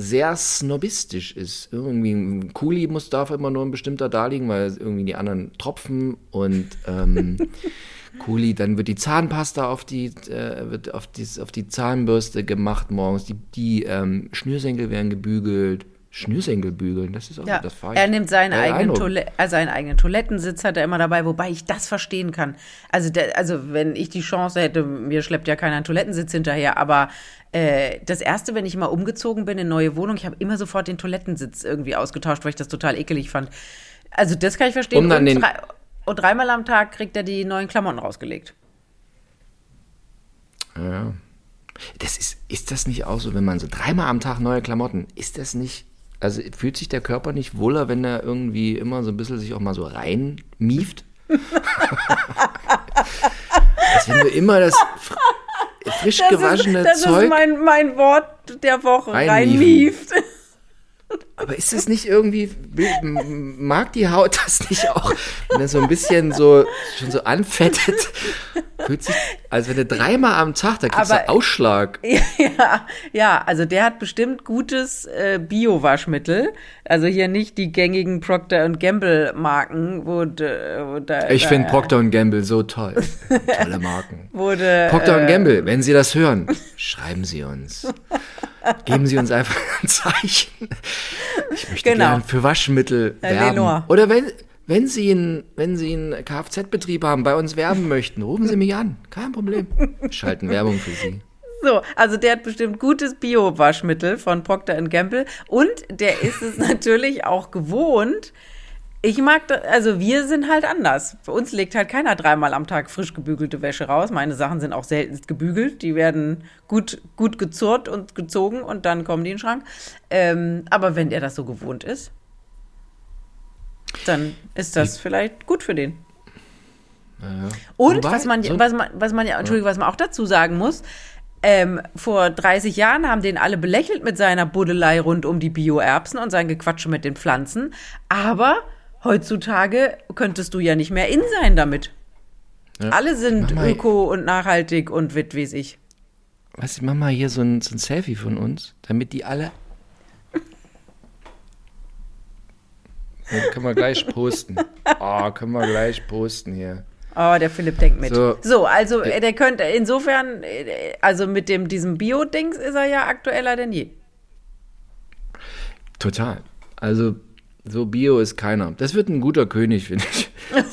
C: sehr snobistisch ist. Irgendwie ein Kuli muss darf immer nur ein bestimmter da liegen, weil irgendwie die anderen tropfen und ähm, Kuli, dann wird die Zahnpasta auf die, äh, wird auf, die, auf die Zahnbürste gemacht morgens, die, die ähm, Schnürsenkel werden gebügelt. Schnürsenkel bügeln, das ist auch
A: Ja,
C: das fahr
A: er nimmt seinen
C: Äh,
A: eigenen, also seinen eigenen Toilettensitz hat er immer dabei, wobei ich das verstehen kann. Also, der, also wenn ich die Chance hätte, mir schleppt ja keiner einen Toilettensitz hinterher, aber äh, das erste, wenn ich mal umgezogen bin in neue Wohnung, ich habe immer sofort den Toilettensitz irgendwie ausgetauscht, weil ich das total ekelig fand. Also das kann ich verstehen.
C: Um
A: und, drei, und dreimal am Tag kriegt er die neuen Klamotten rausgelegt.
C: Ja. Das ist, ist das nicht auch so, wenn man so dreimal am Tag neue Klamotten, ist das nicht, also fühlt sich der Körper nicht wohler, wenn er irgendwie immer so ein bisschen sich auch mal so reinmieft? Als wenn du immer das fr frisch gewaschene
A: das ist, das
C: Zeug.
A: ist mein, mein Wort der Woche.
C: Reinmiefen.
A: Reinmieft.
C: Aber ist es nicht irgendwie, mag die Haut das nicht auch, wenn er so ein bisschen so, schon so anfettet? Fühlt sich, als wenn du dreimal am Tag, da kriegst
A: Aber-
C: du Ausschlag.
A: Ja, ja, also der hat bestimmt gutes äh, Bio-Waschmittel. Also hier nicht die gängigen Procter Gamble Marken, wo, wo da,
C: Ich finde Procter Gamble so toll. Tolle Marken.
A: wurde
C: Procter
A: äh,
C: Gamble, wenn Sie das hören, schreiben Sie uns. Geben Sie uns einfach ein Zeichen. Ich möchte
A: Genau.
C: gerne für Waschmittel
A: Herr
C: werben.
A: Lenor.
C: Oder wenn, wenn, Sie einen, wenn Sie einen Kfz-Betrieb haben, bei uns werben möchten, rufen Sie mich an. Kein Problem. Wir schalten Werbung für Sie.
A: So, also der hat bestimmt gutes Bio-Waschmittel von Procter Gamble und der ist es natürlich auch gewohnt. Ich mag, da, also wir sind halt anders. Für uns legt halt keiner dreimal am Tag frisch gebügelte Wäsche raus. Meine Sachen sind auch selten gebügelt. Die werden gut, gut gezurrt und gezogen und dann kommen die in den Schrank. Ähm, aber wenn der das so gewohnt ist, dann ist das vielleicht gut für den. Und
C: Wobei,
A: was man,
C: so-
A: was man, was man ja, Entschuldigung, was man auch dazu sagen muss, ähm, vor 30 Jahren haben den alle belächelt mit seiner Buddelei rund um die Bio-Erbsen und sein Gequatsche mit den Pflanzen. Aber heutzutage könntest du ja nicht mehr in sein damit. Alle sind
C: Mach mal-
A: öko und nachhaltig und wit wie ich.
C: Was, ich mach mal hier so ein, so ein Selfie von uns, damit die alle. Ja, können wir gleich posten. Oh, können wir gleich posten hier.
A: Oh, der Philipp denkt mit. So,
C: So.
A: also äh, der könnte insofern, also mit dem diesem Bio-Dings ist er ja aktueller denn je.
C: Total. Also, so Bio ist keiner. Das wird ein guter König, finde ich.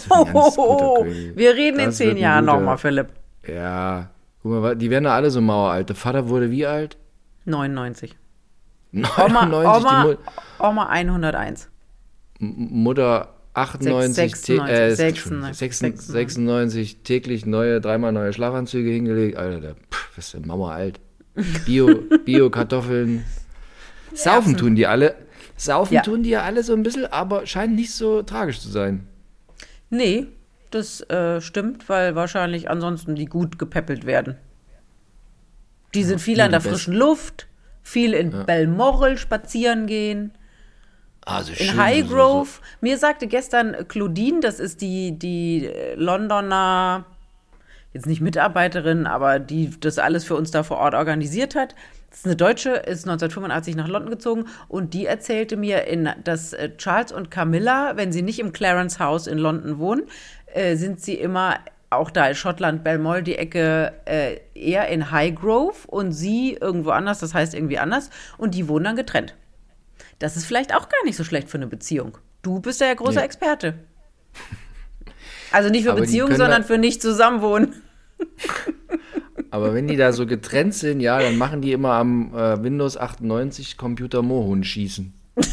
C: Guter König.
A: Wir reden in
C: Das
A: zehn
C: wird ein
A: Jahren nochmal, Philipp.
C: Ja. Guck mal, die werden ja alle so maueralt. Der Vater wurde wie alt?
A: 99. Oma,
C: 99,
A: Oma,
C: Mu
A: Oma 101.
C: Mutter 98,
A: Sechs-
C: tä- äh,
A: 96,
C: 96, 96, täglich neue, dreimal neue Schlafanzüge hingelegt. Alter, der, pff, was ist denn maueralt? Bio, Bio-Kartoffeln. Saufen
A: Erbsen.
C: tun die alle. Saufen
A: Ja.
C: tun die ja alle so ein bisschen, aber scheint nicht so tragisch zu sein.
A: Nee, das äh, stimmt, weil wahrscheinlich ansonsten die gut gepäppelt werden. Die sind viel
C: die
A: an der
C: besten.
A: frischen Luft, viel in Balmoral spazieren gehen,
C: Also
A: in Highgrove. Mir sagte gestern Claudine, das ist die, die Londoner jetzt nicht Mitarbeiterin, aber die das alles für uns da vor Ort organisiert hat. Das ist eine Deutsche, ist 1985 nach London gezogen und die erzählte mir, in, dass äh, Charles und Camilla, wenn sie nicht im Clarence House in London wohnen, äh, sind sie immer auch da in Schottland, Belmol, die Ecke äh, eher in Highgrove und sie irgendwo anders, das heißt irgendwie anders und die wohnen dann getrennt. Das ist vielleicht auch gar nicht so schlecht für eine Beziehung. Du bist ja der große
C: Nee.
A: Experte. Also nicht für
C: Aber können
A: sondern
C: da-
A: für nicht zusammenwohnen.
C: Aber wenn die da so getrennt sind, ja, dann machen die immer am äh, Windows 98 Computer Mohun schießen.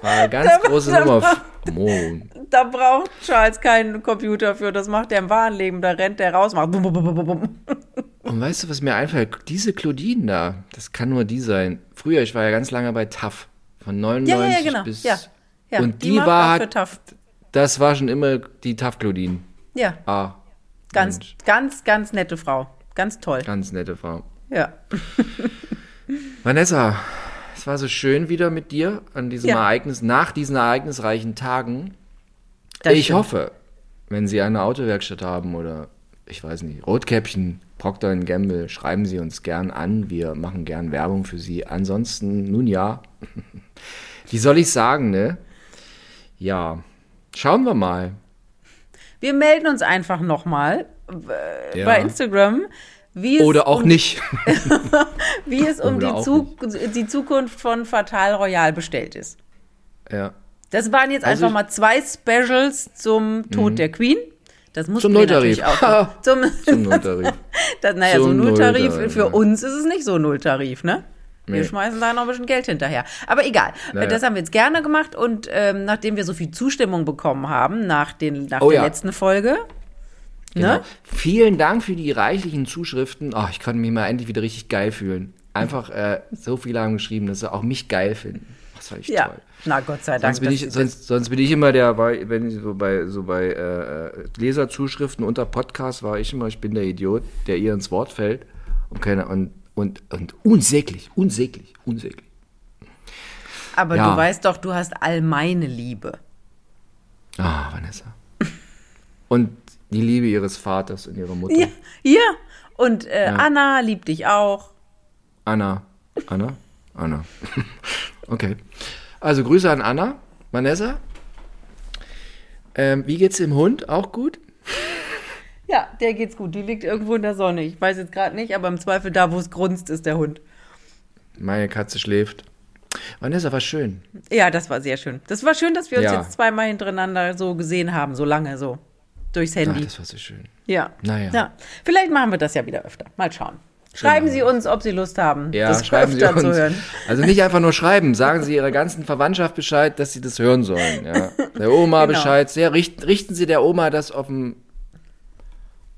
C: War eine ganz große Nummer. Mohun.
A: Da braucht Charles keinen Computer für. Das macht der im wahren Leben. Da rennt der raus, macht bum, bum, bum, bum, bum.
C: Und weißt du, was mir einfällt? Diese Claudine da, das kann nur die sein. Früher, ich war ja ganz lange bei TAF. Von 99
A: Ja, ja, ja, genau.
C: bis.
A: Ja.
C: Und
A: die
C: die, war
A: für TAF.
C: das war schon immer die TAF Claudine.
A: Ja,
C: Ah,
A: ganz,
C: Mensch.
A: ganz, ganz nette Frau. Ganz toll.
C: ganz nette Frau.
A: Ja.
C: Vanessa, es war so schön wieder mit dir an diesem
A: Ja.
C: Ereignis, nach diesen ereignisreichen Tagen.
A: Das
C: ich
A: stimmt.
C: hoffe, wenn Sie eine Autowerkstatt haben oder ich weiß nicht, Rotkäppchen, Procter Gamble, schreiben Sie uns gern an. Wir machen gern Werbung für Sie. Ansonsten, nun ja. Wie soll ich sagen, ne? Ja, schauen wir mal.
A: Wir melden uns einfach nochmal äh,
C: Ja.
A: bei Instagram, wie es,
C: Oder auch
A: um,
C: nicht.
A: wie es um die, Zu die Zukunft von Fatal Royal bestellt ist.
C: ja.
A: Das waren jetzt
C: Also
A: einfach mal zwei Specials zum Tod der Queen. Das muss
C: Zum
A: wir
C: Nulltarif.
A: natürlich auch. Zum,
C: Zum Nulltarif.
A: das, naja, so
C: Zum
A: Nulltarif,
C: Nulltarif,
A: für uns ist es nicht so Nulltarif, ne? Wir
C: Nee.
A: schmeißen da noch ein bisschen Geld hinterher. Aber egal.
C: Naja.
A: Das haben wir jetzt gerne gemacht und ähm, nachdem wir so viel Zustimmung bekommen haben nach, den, nach
C: Oh
A: der
C: ja.
A: letzten Folge,
C: Genau.
A: ne?
C: Vielen Dank für die reichlichen Zuschriften. Oh, ich konnte mich mal endlich wieder richtig geil fühlen. Einfach äh, so viele haben geschrieben, dass sie auch mich geil finden. Das war echt
A: Ja,
C: toll.
A: na Gott sei Dank.
C: Sonst bin, ich, sonst, sonst bin ich immer der, wenn ich so bei, so bei äh, Leserzuschriften unter Podcasts war ich immer, ich bin der Idiot, der ihr ins Wort fällt und keine, und, und, und unsäglich, unsäglich, unsäglich.
A: aber
C: ja.
A: du weißt doch, du hast all meine Liebe.
C: Ah, Vanessa. Und die Liebe ihres Vaters und ihrer Mutter.
A: Ja, ja. und äh, Anna liebt dich auch.
C: Anna. Anna? Anna. okay. Also Grüße an Anna. Vanessa. Ähm, wie geht's dem Hund? Auch gut?
A: Ja, der geht's gut. Die liegt irgendwo in der Sonne. Ich weiß jetzt gerade nicht, aber im Zweifel da, wo es grunzt, ist der Hund.
C: Meine Katze schläft. Vanessa, war schön.
A: Ja, das war sehr schön. Das war schön, dass wir uns
C: Ja.
A: jetzt zweimal hintereinander so gesehen haben, so lange so. Durchs
C: Ach,
A: Handy.
C: das war so schön.
A: ja.
C: Naja.
A: ja. Vielleicht machen wir das ja wieder öfter. Mal schauen. Schreiben
C: Genau.
A: Sie uns, ob Sie Lust haben,
C: Ja,
A: das
C: schreiben Sie
A: öfter
C: uns.
A: zu hören.
C: Also nicht einfach nur schreiben, sagen Sie Ihrer ganzen Verwandtschaft Bescheid, dass Sie das hören sollen. Ja. Der Oma
A: Genau.
C: Bescheid. Sehr, richten, richten Sie der Oma das auf dem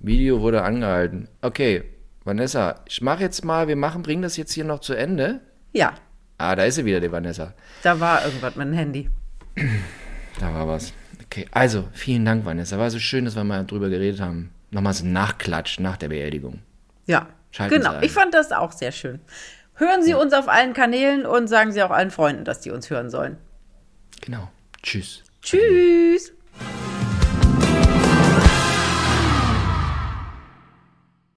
C: Video wurde angehalten. Okay, Vanessa, ich mache jetzt mal, wir machen, bringen das jetzt hier noch zu Ende.
A: Ja,
C: Ah, da ist sie wieder, die Vanessa.
A: da war irgendwas mit dem Handy.
C: Da war was. Okay, also vielen Dank, Vanessa. War so schön, dass wir mal drüber geredet haben. Nochmal so ein Nachklatsch nach der Beerdigung.
A: Ja,
C: Schalten
A: genau. Ich fand das auch sehr schön. Hören Sie uns auf allen Kanälen und sagen Sie auch allen Freunden, dass die uns hören sollen.
C: Genau. Tschüss.
A: Tschüss.